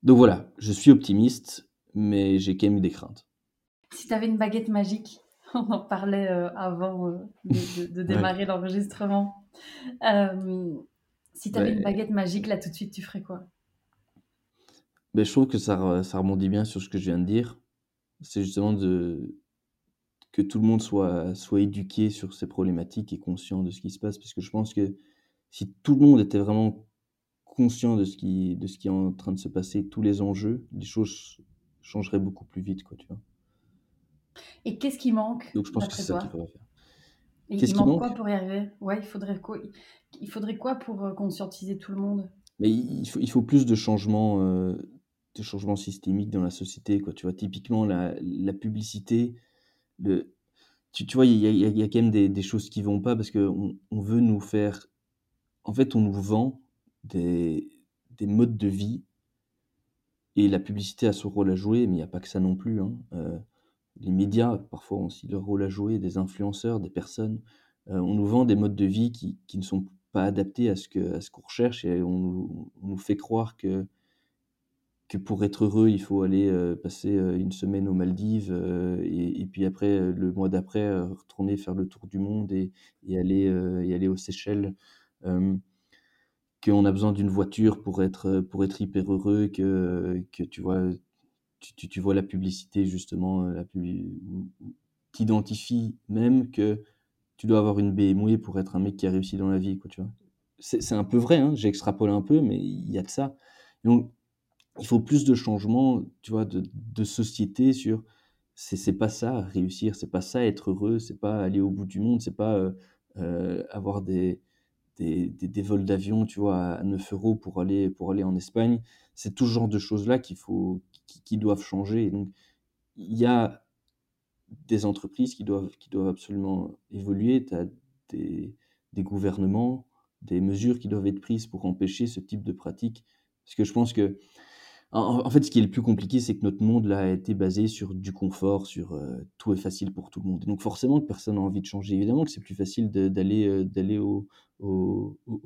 donc voilà, je suis optimiste, mais j'ai quand même des craintes. Si tu avais une baguette magique, on en parlait avant de, de, démarrer l'enregistrement. si tu avais une baguette magique, là tout de suite, tu ferais quoi? Ben, Je trouve que ça, ça rebondit bien sur ce que je viens de dire. C'est justement de, que tout le monde soit, soit éduqué sur ces problématiques et conscient de ce qui se passe. Parce que je pense que si tout le monde était vraiment conscient de ce qui, de ce qui est en train de se passer, tous les enjeux, les choses changeraient beaucoup plus vite, quoi, tu vois. Et qu'est-ce qui manque Donc je pense que c'est ça qu'il faudrait faire. Qu'est-ce il manque, quoi pour y arriver? Ouais, il faudrait quoi Il faudrait quoi pour euh, conscientiser tout le monde? Mais il faut, il faut plus de changements, euh, de changements systémiques dans la société, quoi. Tu vois, typiquement la, la publicité, le, tu, tu vois, il y a, y a, quand même des, des, choses qui vont pas parce que on, on, veut nous faire, en fait, on nous vend des, des modes de vie et la publicité a son rôle à jouer, mais il n'y a pas que ça non plus. Hein. Euh, les médias, parfois, ont aussi leur rôle à jouer, des influenceurs, des personnes. Euh, on nous vend des modes de vie qui, qui ne sont pas adaptés à ce qu'on ce qu'on recherche et on nous, fait croire que, que pour être heureux, il faut aller euh, passer euh, une semaine aux Maldives et, et, puis après, le mois d'après, retourner faire le tour du monde et, et aller, et aller aux Seychelles. qu'on a besoin d'une voiture pour être, pour être hyper heureux, que, que tu vois, tu, tu, vois la publicité justement, euh, la tu identifies même que tu dois avoir une BMW pour être un mec qui a réussi dans la vie, quoi, tu vois. C'est un peu vrai, hein, j'ai extrapolé un peu, mais il y a de ça. Donc, il faut plus de changements, tu vois, de, de société sur c'est pas ça réussir, c'est pas ça être heureux, c'est pas aller au bout du monde, c'est pas euh, euh, avoir des, des, des, des vols d'avion, tu vois, à 9 euros pour aller, pour aller en Espagne. C'est tout ce genre de choses-là qu'il faut, qui, doivent changer. Et donc, il y a des entreprises qui doivent, qui doivent absolument évoluer. Tu des, des gouvernements, des mesures qui doivent être prises pour empêcher ce type de pratique. Parce que je pense que en, fait, ce qui est le plus compliqué, c'est que notre monde là a été basé sur du confort, sur euh, tout est facile pour tout le monde. Donc forcément personne n'a envie de changer. Évidemment que c'est plus facile d'aller euh, d'aller au,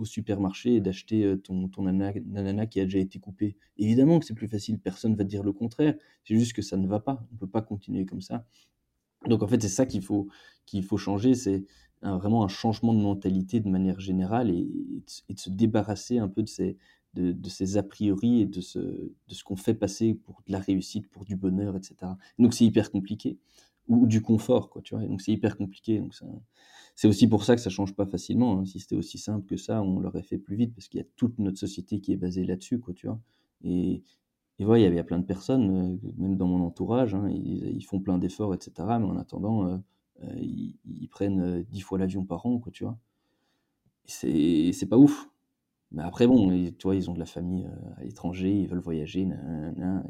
supermarché et d'acheter euh, ton, ton ananas qui a déjà été coupé. Évidemment que c'est plus facile, personne va dire le contraire. C'est juste que ça ne va pas. On peut pas continuer comme ça. Donc en fait, c'est ça qu'il faut qu'il faut changer, c'est vraiment un changement de mentalité de manière générale et de se débarrasser un peu de ces de, ces a priori et de ce, de ce qu'on fait passer pour de la réussite, pour du bonheur, etc. Donc c'est hyper compliqué. Ou, du confort, quoi, tu vois. donc c'est hyper compliqué. Donc c'est aussi pour ça que ça change pas facilement. Hein. Si c'était aussi simple que ça, on l'aurait fait plus vite parce qu'il y a toute notre société qui est basée là-dessus, quoi, tu vois. Et, et voilà, il y a plein de personnes, euh, même dans mon entourage, hein, ils, ils, font plein d'efforts, etc. Mais en attendant, euh, euh, ils, ils, prennent dix fois l'avion par an, quoi, tu vois. C'est pas ouf. Mais après, bon, tu vois, ils ont de la famille euh, à l'étranger, ils veulent voyager.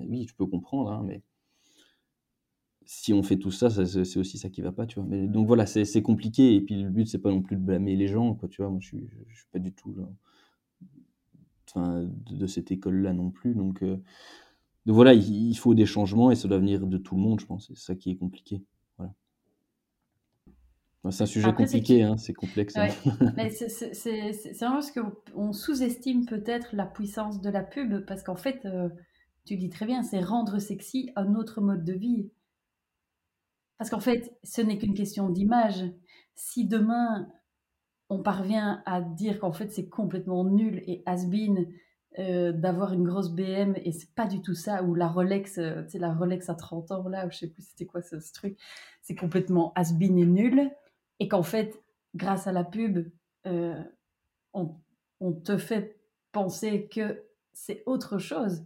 Oui, je peux comprendre, hein, mais si on fait tout ça, c'est aussi ça qui va pas, tu vois. Mais, donc voilà, c'est compliqué. Et puis le but, c'est pas non plus de blâmer les gens, quoi, tu vois. Moi, je suis, suis pas du tout de, cette école-là non plus. Donc, euh, donc voilà, il, il, faut des changements et ça doit venir de tout le monde, je pense. C'est ça qui est compliqué. C'est un sujet Après, compliqué, hein, c'est complexe. Hein. Ouais. c'est vraiment parce qu'on sous-estime peut-être la puissance de la pub, parce qu'en fait, euh, tu dis très bien, c'est rendre sexy un autre mode de vie. Parce qu'en fait, ce n'est qu'une question d'image. Si demain, on parvient à dire qu'en fait, c'est complètement nul et has-been euh, d'avoir une grosse BM, et c'est pas du tout ça, ou la Rolex, euh, tu sais, la Rolex à 30 ans, là, je sais plus c'était quoi ce, ce truc, c'est complètement has-been et nul et qu'en fait, grâce à la pub, euh, on, on, te fait penser que c'est autre chose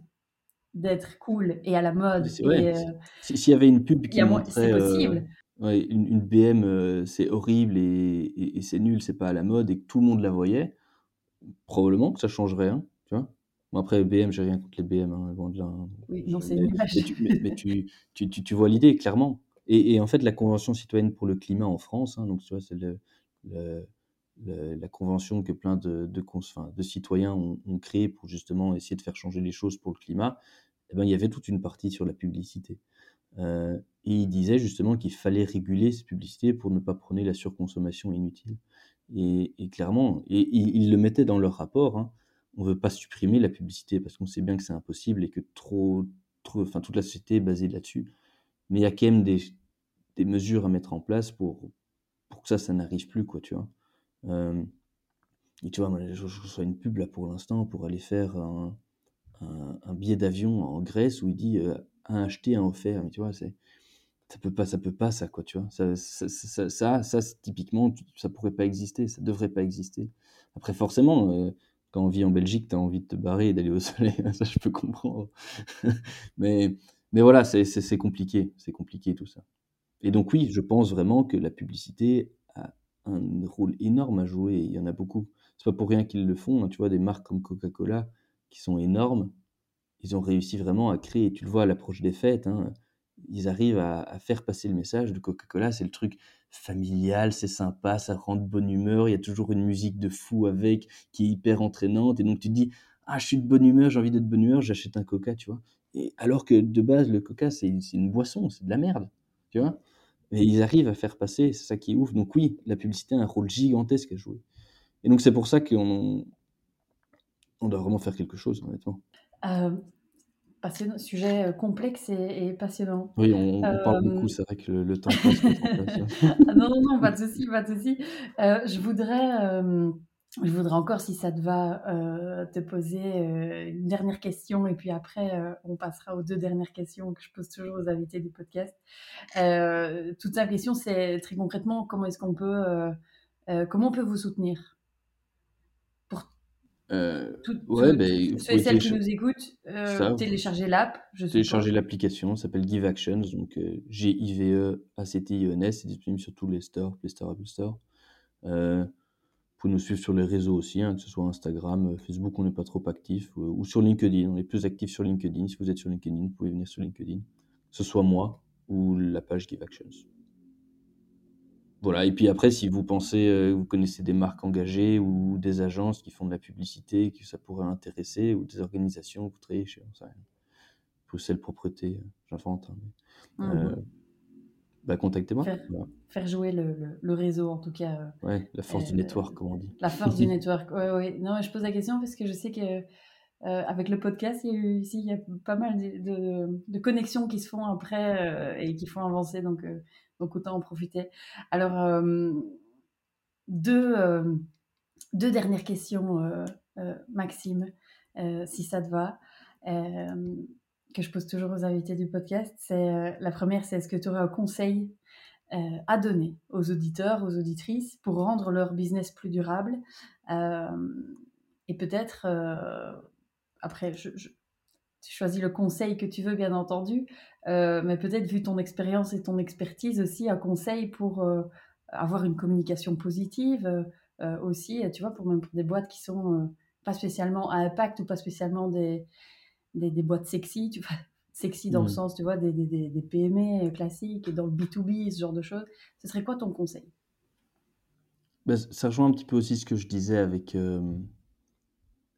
d'être cool et à la mode. Euh, s'il y avait une pub qui montrait euh, ouais, une, une, BM, c'est horrible et, et, et c'est nul, c'est pas à la mode, et que tout le monde la voyait, probablement que ça changerait, hein, tu vois. Bon, après, BM, j'ai rien contre les BM, hein, loin de là. Hein. Oui, non, c'est une image. Mais, tu, mais, mais tu, tu, tu, tu vois l'idée, clairement. Et, en fait, la Convention citoyenne pour le climat en France, hein, donc c'est le, le, la convention que plein de, citoyens ont, créée pour justement essayer de faire changer les choses pour le climat, eh ben, il y avait toute une partie sur la publicité. Euh, et il disait justement qu'il fallait réguler ces publicités pour ne pas prôner la surconsommation inutile. Et, clairement, et ils le mettaient dans leur rapport, hein, on ne veut pas supprimer la publicité parce qu'on sait bien que c'est impossible et que trop, enfin, toute la société est basée là-dessus. Mais il y a quand même des, des mesures à mettre en place pour, pour que ça, ça n'arrive plus, quoi, tu vois. Euh, et tu vois, moi, je, reçois une pub là pour l'instant pour aller faire un, un, billet d'avion en Grèce où il dit euh, un acheté, un. Mais tu vois, c'est ça peut pas, ça peut pas, ça, quoi, tu vois. Ça, ça, ça, ça, ça typiquement, ça pourrait pas exister, ça devrait pas exister. Après, forcément, euh, quand on vit en Belgique, tu as envie de te barrer et d'aller au soleil, ça, je peux comprendre. mais, mais voilà, c'est compliqué, c'est compliqué tout ça. Et donc, oui, je pense vraiment que la publicité a un rôle énorme à jouer. Il y en a beaucoup. C'est pas pour rien qu'ils le font. Hein, tu vois, des marques comme Coca-Cola qui sont énormes, ils ont réussi vraiment à créer. Tu le vois à l'approche des fêtes. Hein, ils arrivent à, faire passer le message de Coca-Cola. C'est le truc familial, c'est sympa, ça rend de bonne humeur. Il y a toujours une musique de fou avec qui est hyper entraînante. Et donc tu te dis, ah, je suis de bonne humeur, j'ai envie d'être de bonne humeur, j'achète un Coca, tu vois. Et alors que de base, le Coca, c'est une boisson, c'est de la merde, tu vois. Mais ils arrivent à faire passer, c'est ça qui est ouf. Donc oui, la publicité a un rôle gigantesque à jouer. Et donc c'est pour ça qu'on on doit vraiment faire quelque chose, honnêtement. Euh, passionnant, sujet euh, complexe et, passionnant. Oui, on, parle beaucoup, c'est vrai que le, temps passe. ah non, non, non, pas de souci, pas de souci. Euh, je voudrais, je voudrais encore, si ça te va, te poser une dernière question et puis après, on passera aux deux dernières questions que je pose toujours aux invités du podcast. toute sa question, c'est très concrètement, comment est-ce qu'on peut, comment on peut vous soutenir? Euh, ouais, ben, ceux et celles qui nous écoutent, euh, télécharger l'app. Télécharger l'application, s'appelle Give Actions, donc euh, G-I-V-E-A-C-T-I-N-S, c'est disponible sur tous les stores, Play Store, Apple Store. Euh, vous pouvez nous suivre sur les réseaux aussi, hein, que ce soit Instagram, euh, Facebook, on n'est pas trop actif, ou sur LinkedIn, on est plus actif sur LinkedIn. Si vous êtes sur LinkedIn, vous pouvez venir sur LinkedIn, que ce soit moi ou la page Give Actions. Voilà, et puis après, si vous pensez, euh, vous connaissez des marques engagées ou des agences qui font de la publicité, que ça pourrait intéresser, ou des organisations, vous travaillez chez, ça le propreté, euh, j'invente. Hein, mmh euh, bah, contactez-moi. Faire, jouer le, le, réseau, en tout cas. ouais, la force du network, comme on dit. La force du network, ouais, ouais. Non, je pose la question parce que je sais que avec le podcast, il y a eu ici, il y a pas mal de, de, connexions qui se font après et qui font avancer. Donc, donc autant en profiter. Alors, euh, deux, euh, deux, dernières questions, euh, Maxime, si ça te va, que je pose toujours aux invités du podcast. C'est, la première, c'est est-ce que tu aurais un conseil à donner aux auditeurs, aux auditrices pour rendre leur business plus durable Et peut-être, après, tu choisis le conseil que tu veux, bien entendu, euh, mais peut-être vu ton expérience et ton expertise aussi, un conseil pour euh, avoir une communication positive euh, aussi, tu vois, pour même pour des boîtes qui sont pas spécialement à impact ou pas spécialement des, des, boîtes sexy, tu vois, sexy dans le mmh. sens, tu vois, des, des, des, PME classiques, dans le B2B, ce genre de choses. Ce serait quoi ton conseil? Ben, Ça rejoint un petit peu aussi ce que je disais avec,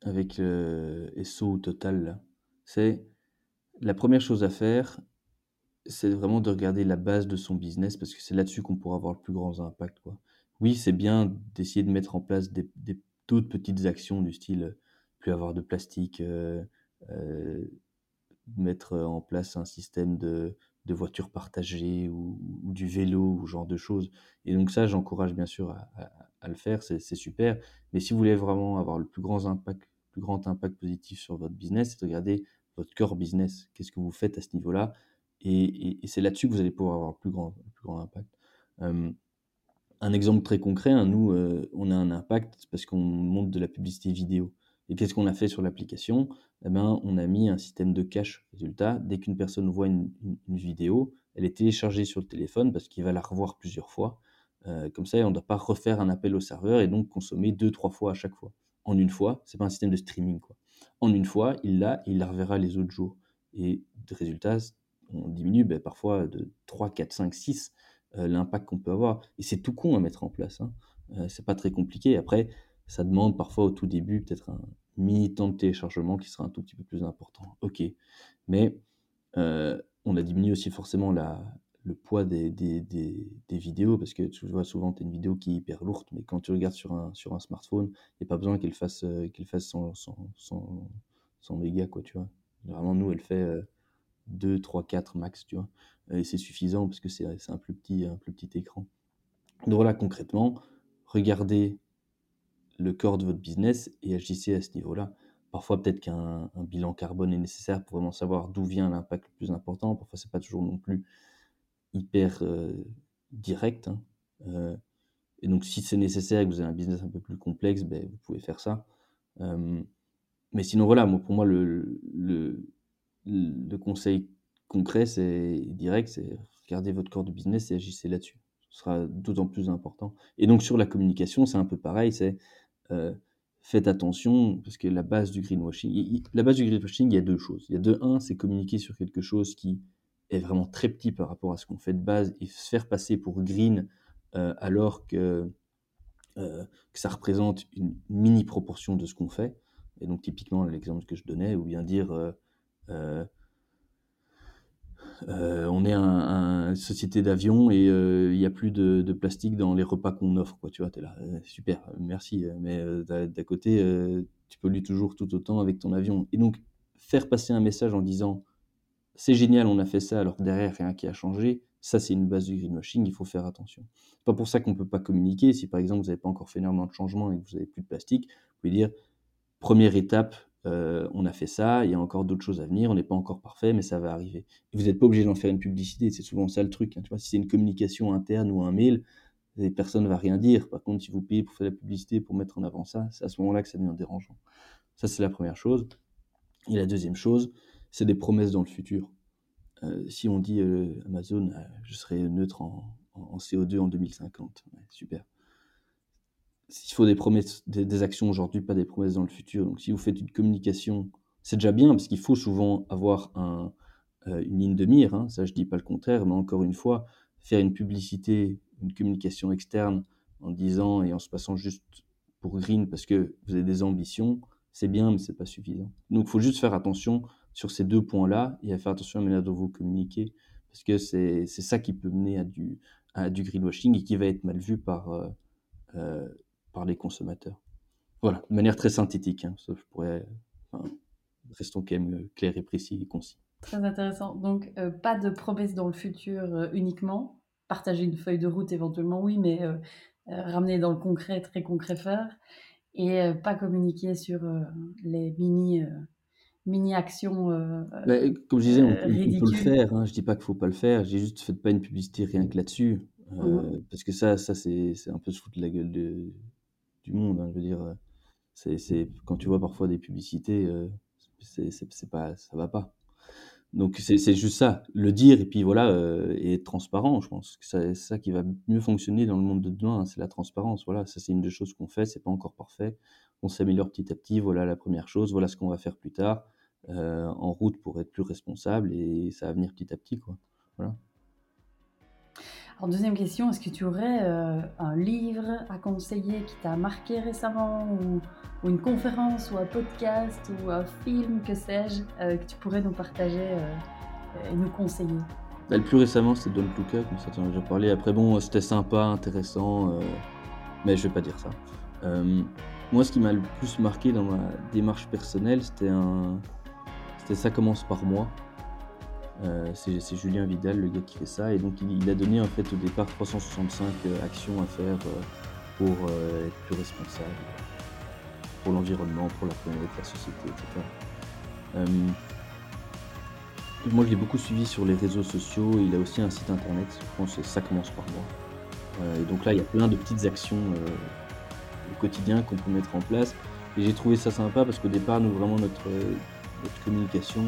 avec SO Total, c'est la première chose à faire, c'est vraiment de regarder la base de son business parce que c'est là-dessus qu'on pourra avoir le plus grand impact. Quoi. Oui, c'est bien d'essayer de mettre en place des, d'autres petites actions du style euh, plus avoir de plastique, euh, euh, mettre en place un système de, de voitures partagées ou, du vélo ou genre de choses. Et donc ça, j'encourage bien sûr à, le faire, c'est, super. Mais si vous voulez vraiment avoir le plus grand impact, plus grand impact positif sur votre business, c'est de regarder votre core business. Qu'est-ce que vous faites à ce niveau-là? Et, c'est là-dessus que vous allez pouvoir avoir le plus grand, plus grand impact. un exemple très concret, hein, nous, euh, on a un impact parce qu'on monte de la publicité vidéo. Et qu'est-ce qu'on a fait sur l'application? Eh ben, On a mis un système de cache. Résultat, dès qu'une personne voit une, vidéo, elle est téléchargée sur le téléphone parce qu'il va la revoir plusieurs fois. Euh, comme ça, on ne doit pas refaire un appel au serveur et donc consommer deux, trois fois à chaque fois. En une fois, c'est pas un système de streaming. Quoi en une fois, il l'a il la reverra les autres jours. Et résultat, on diminue ben, parfois de 3, 4, 5, 6 l'impact qu'on peut avoir. Et c'est tout con à mettre en place. Hein. c'est pas très compliqué. Après, ça demande parfois au tout début peut-être un mini temps de téléchargement qui sera un tout petit peu plus important. Ok, mais on a diminué aussi forcément la, le poids des, des, des, vidéos, parce que tu vois, souvent, tu as une vidéo qui est hyper lourde, mais quand tu regardes sur un, sur un smartphone, il n'y a pas besoin qu'elle fasse, euh, qu'elle fasse 100, 100, mégas, quoi, tu vois. Vraiment, nous, elle fait 2, 3, 4 max, tu vois. Et c'est suffisant parce que c'est un, plus petit, un plus petit écran. Donc voilà, concrètement, regardez le corps de votre business et agissez à ce niveau-là. Parfois, peut-être qu'un bilan carbone est nécessaire pour vraiment savoir d'où vient l'impact le plus important. Parfois, c'est pas toujours non plus hyper direct. Hein. et donc, si c'est nécessaire et que vous avez un business un peu plus complexe, ben, vous pouvez faire ça. mais sinon, voilà, moi, pour moi, le conseil concret, c'est direct, c'est regardez votre corps de business et agissez là-dessus. Ce sera d'autant plus important. Et donc, sur la communication, c'est un peu pareil, c'est faites attention, parce que la base du greenwashing, la base du greenwashing, il y a deux choses. Il y a deux, un, c'est communiquer sur quelque chose qui est vraiment très petit par rapport à ce qu'on fait de base et se faire passer pour green euh, alors que, euh, que, ça représente une mini proportion de ce qu'on fait. Et donc typiquement l'exemple que je donnais, ou bien dire euh, on est une société d'avion et il n'y a plus de, plastique dans les repas qu'on offre. Quoi, tu vois, es là, super, merci. Mais d'à côté, tu pollues toujours tout autant avec ton avion. Et donc faire passer un message en disant c'est génial, on a fait ça alors que derrière rien qui a changé. Ça, c'est une base du greenwashing, il faut faire attention. C'est pas pour ça qu'on peut pas communiquer. Si par exemple vous n'avez pas encore fait énormément de changement et que vous n'avez plus de plastique, vous pouvez dire première étape, euh, on a fait ça, il y a encore d'autres choses à venir, on n'est pas encore parfait, mais ça va arriver. vous n'êtes pas obligé d'en faire une publicité, c'est souvent ça le truc. Hein. tu vois, si c'est une communication interne ou un mail, personne ne va rien dire. Par contre, si vous payez pour faire la publicité, pour mettre en avant ça, c'est à ce moment-là que ça devient dérangeant. Ça, c'est la première chose. Et la deuxième chose, c'est des promesses dans le futur. Euh, si on dit euh, Amazon, je serai neutre en, CO2 en 2050, super. S'il faut des promesses, des, actions aujourd'hui, pas des promesses dans le futur. Donc si vous faites une communication, c'est déjà bien parce qu'il faut souvent avoir un, une ligne de mire. Hein, ça, je dis pas le contraire, mais encore une fois, faire une publicité, une communication externe en disant et en se passant juste pour green parce que vous avez des ambitions, c'est bien, mais c'est pas suffisant. Donc, il faut juste faire attention sur ces deux points-là et à faire attention à la manière dont vous communiquez, parce que c'est ça qui peut mener à du, à greenwashing et qui va être mal vu par, euh, euh, par les consommateurs. Voilà, de manière très synthétique, hein, je pourrais, restons quand même clairs et précis et concis. Très intéressant. Donc, euh, pas de promesses dans le futur uniquement. Partager une feuille de route éventuellement, oui, mais ramener dans le concret, très concret faire. Et pas communiquer sur les mini mini actions euh, comme je disais, on, peut, le faire. Hein. Je dis pas qu'il faut pas le faire. J'ai juste fait pas une publicité rien que là-dessus, euh, mmh parce que ça, ça c'est un peu se foutre de la gueule de, du monde. Hein. Je veux dire, c'est quand tu vois parfois des publicités, euh, c'est pas, ça va pas. Donc c'est juste ça, le dire et puis voilà, euh, et être transparent. Je pense que c'est ça qui va mieux fonctionner dans le monde de demain. Hein, c'est la transparence. Voilà, ça c'est une des choses qu'on fait. C'est pas encore parfait. On s'améliore petit à petit. Voilà la première chose. Voilà ce qu'on va faire plus tard euh, en route pour être plus responsable et ça va venir petit à petit quoi. Voilà. Alors deuxième question, est-ce que tu aurais euh, un livre à conseiller qui t'a marqué récemment ou, une conférence ou un podcast ou un film, que sais-je, euh, que tu pourrais nous partager et nous conseiller? Bah, Le plus récemment c'était Don Luca, comme ça tu en as déjà parlé. Après bon, c'était sympa, intéressant, mais je vais pas dire ça. moi ce qui m'a le plus marqué dans ma démarche personnelle, c'était un, c'était Ça commence par moi. Euh, c'est Julien Vidal, le gars qui fait ça. Et donc, il, a donné en fait au départ 365 euh, actions à faire euh, pour être plus responsable pour l'environnement, pour la planète, la société, etc. moi, je l'ai beaucoup suivi sur les réseaux sociaux. Il a aussi un site internet. Je pense que ça commence par moi. et donc là, il y a plein de petites actions au quotidien qu'on peut mettre en place. Et j'ai trouvé ça sympa parce qu'au départ, nous, vraiment, notre, communication,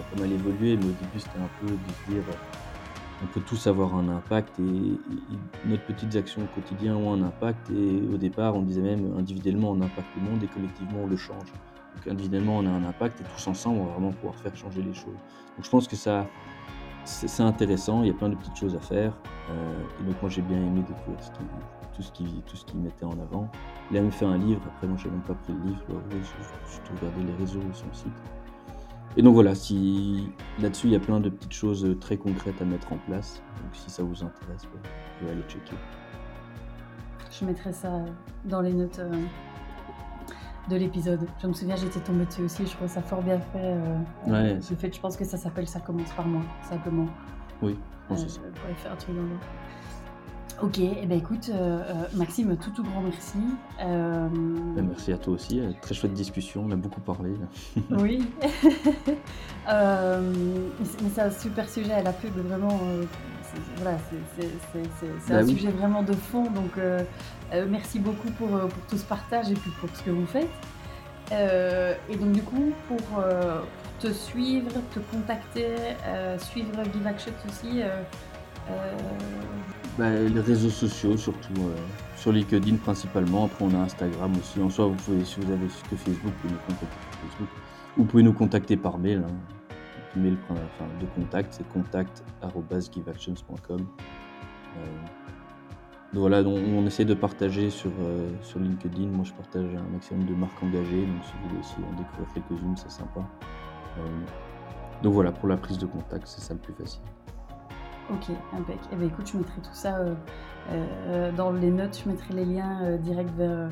pas mal évolué, mais au début c'était un peu de se dire on peut tous avoir un impact et, notre petites actions au quotidien ont un impact et au départ on disait même individuellement on impacte le monde et collectivement on le change. Donc individuellement on a un impact et tous ensemble on va vraiment pouvoir faire changer les choses. Donc je pense que ça, c'est intéressant, il y a plein de petites choses à faire. et donc moi j'ai bien aimé découvrir tout ce qu'il tout ce qui mettait en avant. Il a même fait un livre, après moi j'ai même pas pris le livre, je, je, regardais les réseaux de son site. Et donc voilà, si là-dessus il y a plein de petites choses très concrètes à mettre en place. Donc si ça vous intéresse, vous pouvez aller checker. Je mettrai ça dans les notes euh, de l'épisode. Je me souviens, j'étais tombée dessus aussi. Je trouve ça fort bien fait. Euh, ouais. fait, je pense que ça s'appelle Ça commence par moi, simplement. Oui, on euh, pourrait faire un truc dans l'autre. Ok, eh ben écoute, euh, euh, Maxime, tout tout grand merci. Euh, ben, merci à toi aussi, très chouette discussion, on a beaucoup parlé. oui, mais c'est un super sujet, à la pub, vraiment, voilà, c'est un sujet vraiment de fond, donc merci beaucoup pour, pour, tout ce partage et puis pour ce que vous faites. et donc du coup, pour, te suivre, te contacter, suivre Give Action aussi, bah, les réseaux sociaux surtout, euh, sur LinkedIn principalement. Après on a Instagram aussi. En soi, vous pouvez, si vous avez que Facebook, vous pouvez nous contacter par Facebook. Vous pouvez nous contacter par mail. Hein. Mail de contact, c'est contact.giveactions.com. Euh, voilà, on, essaie de partager sur, euh, sur LinkedIn. Moi, je partage un maximum de marques engagées. Donc, si vous voulez aussi en découvrir quelques-unes, c'est sympa. donc voilà, pour la prise de contact, c'est ça le plus facile. Ok, impec. Eh ben, écoute, je mettrai tout ça euh, euh, dans les notes, je mettrai les liens euh, directs vers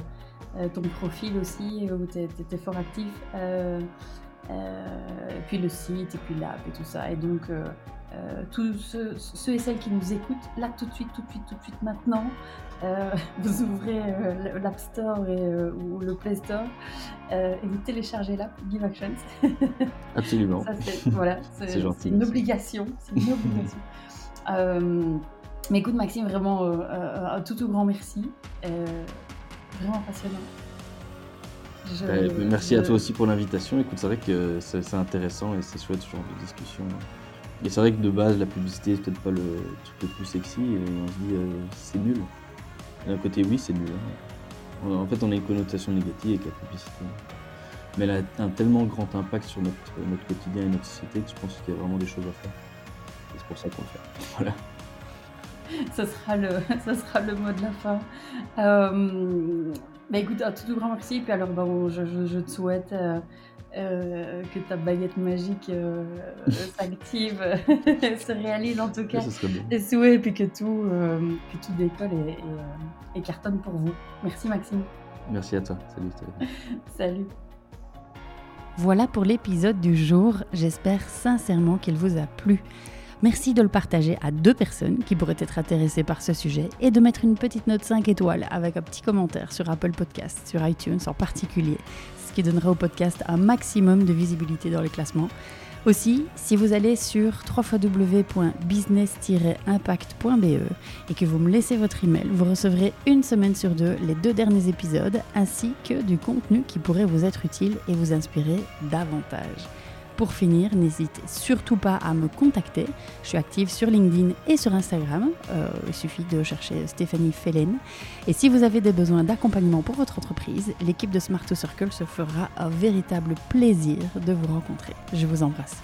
ton profil aussi, où tu es, fort actif. et puis le site, et puis l'app, et tout ça. Et donc, tous ceux, et celles qui nous écoutent, là tout de suite, tout de suite, tout de suite, maintenant, vous ouvrez l'App Store et, ou le Play Store et vous téléchargez l'app Give Actions. Absolument. voilà, c'est une obligation. C'est une obligation. Euh, mais écoute, Maxime, vraiment euh, euh, un tout, tout grand merci. vraiment passionnant. Bah, merci à toi aussi pour l'invitation. Écoute, c'est vrai que c'est intéressant et c'est chouette ce genre de discussion. Et c'est vrai que de base, la publicité, c'est peut-être pas le truc le plus sexy et on se dit c'est nul. D'un côté, oui, c'est nul. Hein. En fait, on a une connotation négative avec la publicité. Mais elle a un tellement grand impact sur notre, notre quotidien et notre société que je pense qu'il y a vraiment des choses à faire c'est pour ça qu'on le fait. Voilà. ça sera le, ça sera le mot de la fin. Euh, bah écoute, un tout, grand merci. Puis alors, bon, je, je, te souhaite euh, euh, que ta baguette magique euh, s'active, se réalise en tout cas. Et souhaits, puis que tout, que tout décolle et, et, cartonne pour vous. Merci Maxime. Merci à toi. Salut. Salut. Voilà pour l'épisode du jour. J'espère sincèrement qu'il vous a plu. Merci de le partager à deux personnes qui pourraient être intéressées par ce sujet et de mettre une petite note 5 étoiles avec un petit commentaire sur Apple Podcast, sur iTunes en particulier, ce qui donnera au podcast un maximum de visibilité dans les classements. Aussi, si vous allez sur www.business-impact.be et que vous me laissez votre email, vous recevrez une semaine sur deux les deux derniers épisodes ainsi que du contenu qui pourrait vous être utile et vous inspirer davantage. Pour finir, n'hésitez surtout pas à me contacter. Je suis active sur LinkedIn et sur Instagram. Euh, il suffit de chercher Stéphanie Fellen. Et si vous avez des besoins d'accompagnement pour votre entreprise, l'équipe de Smart Circle se fera un véritable plaisir de vous rencontrer. Je vous embrasse.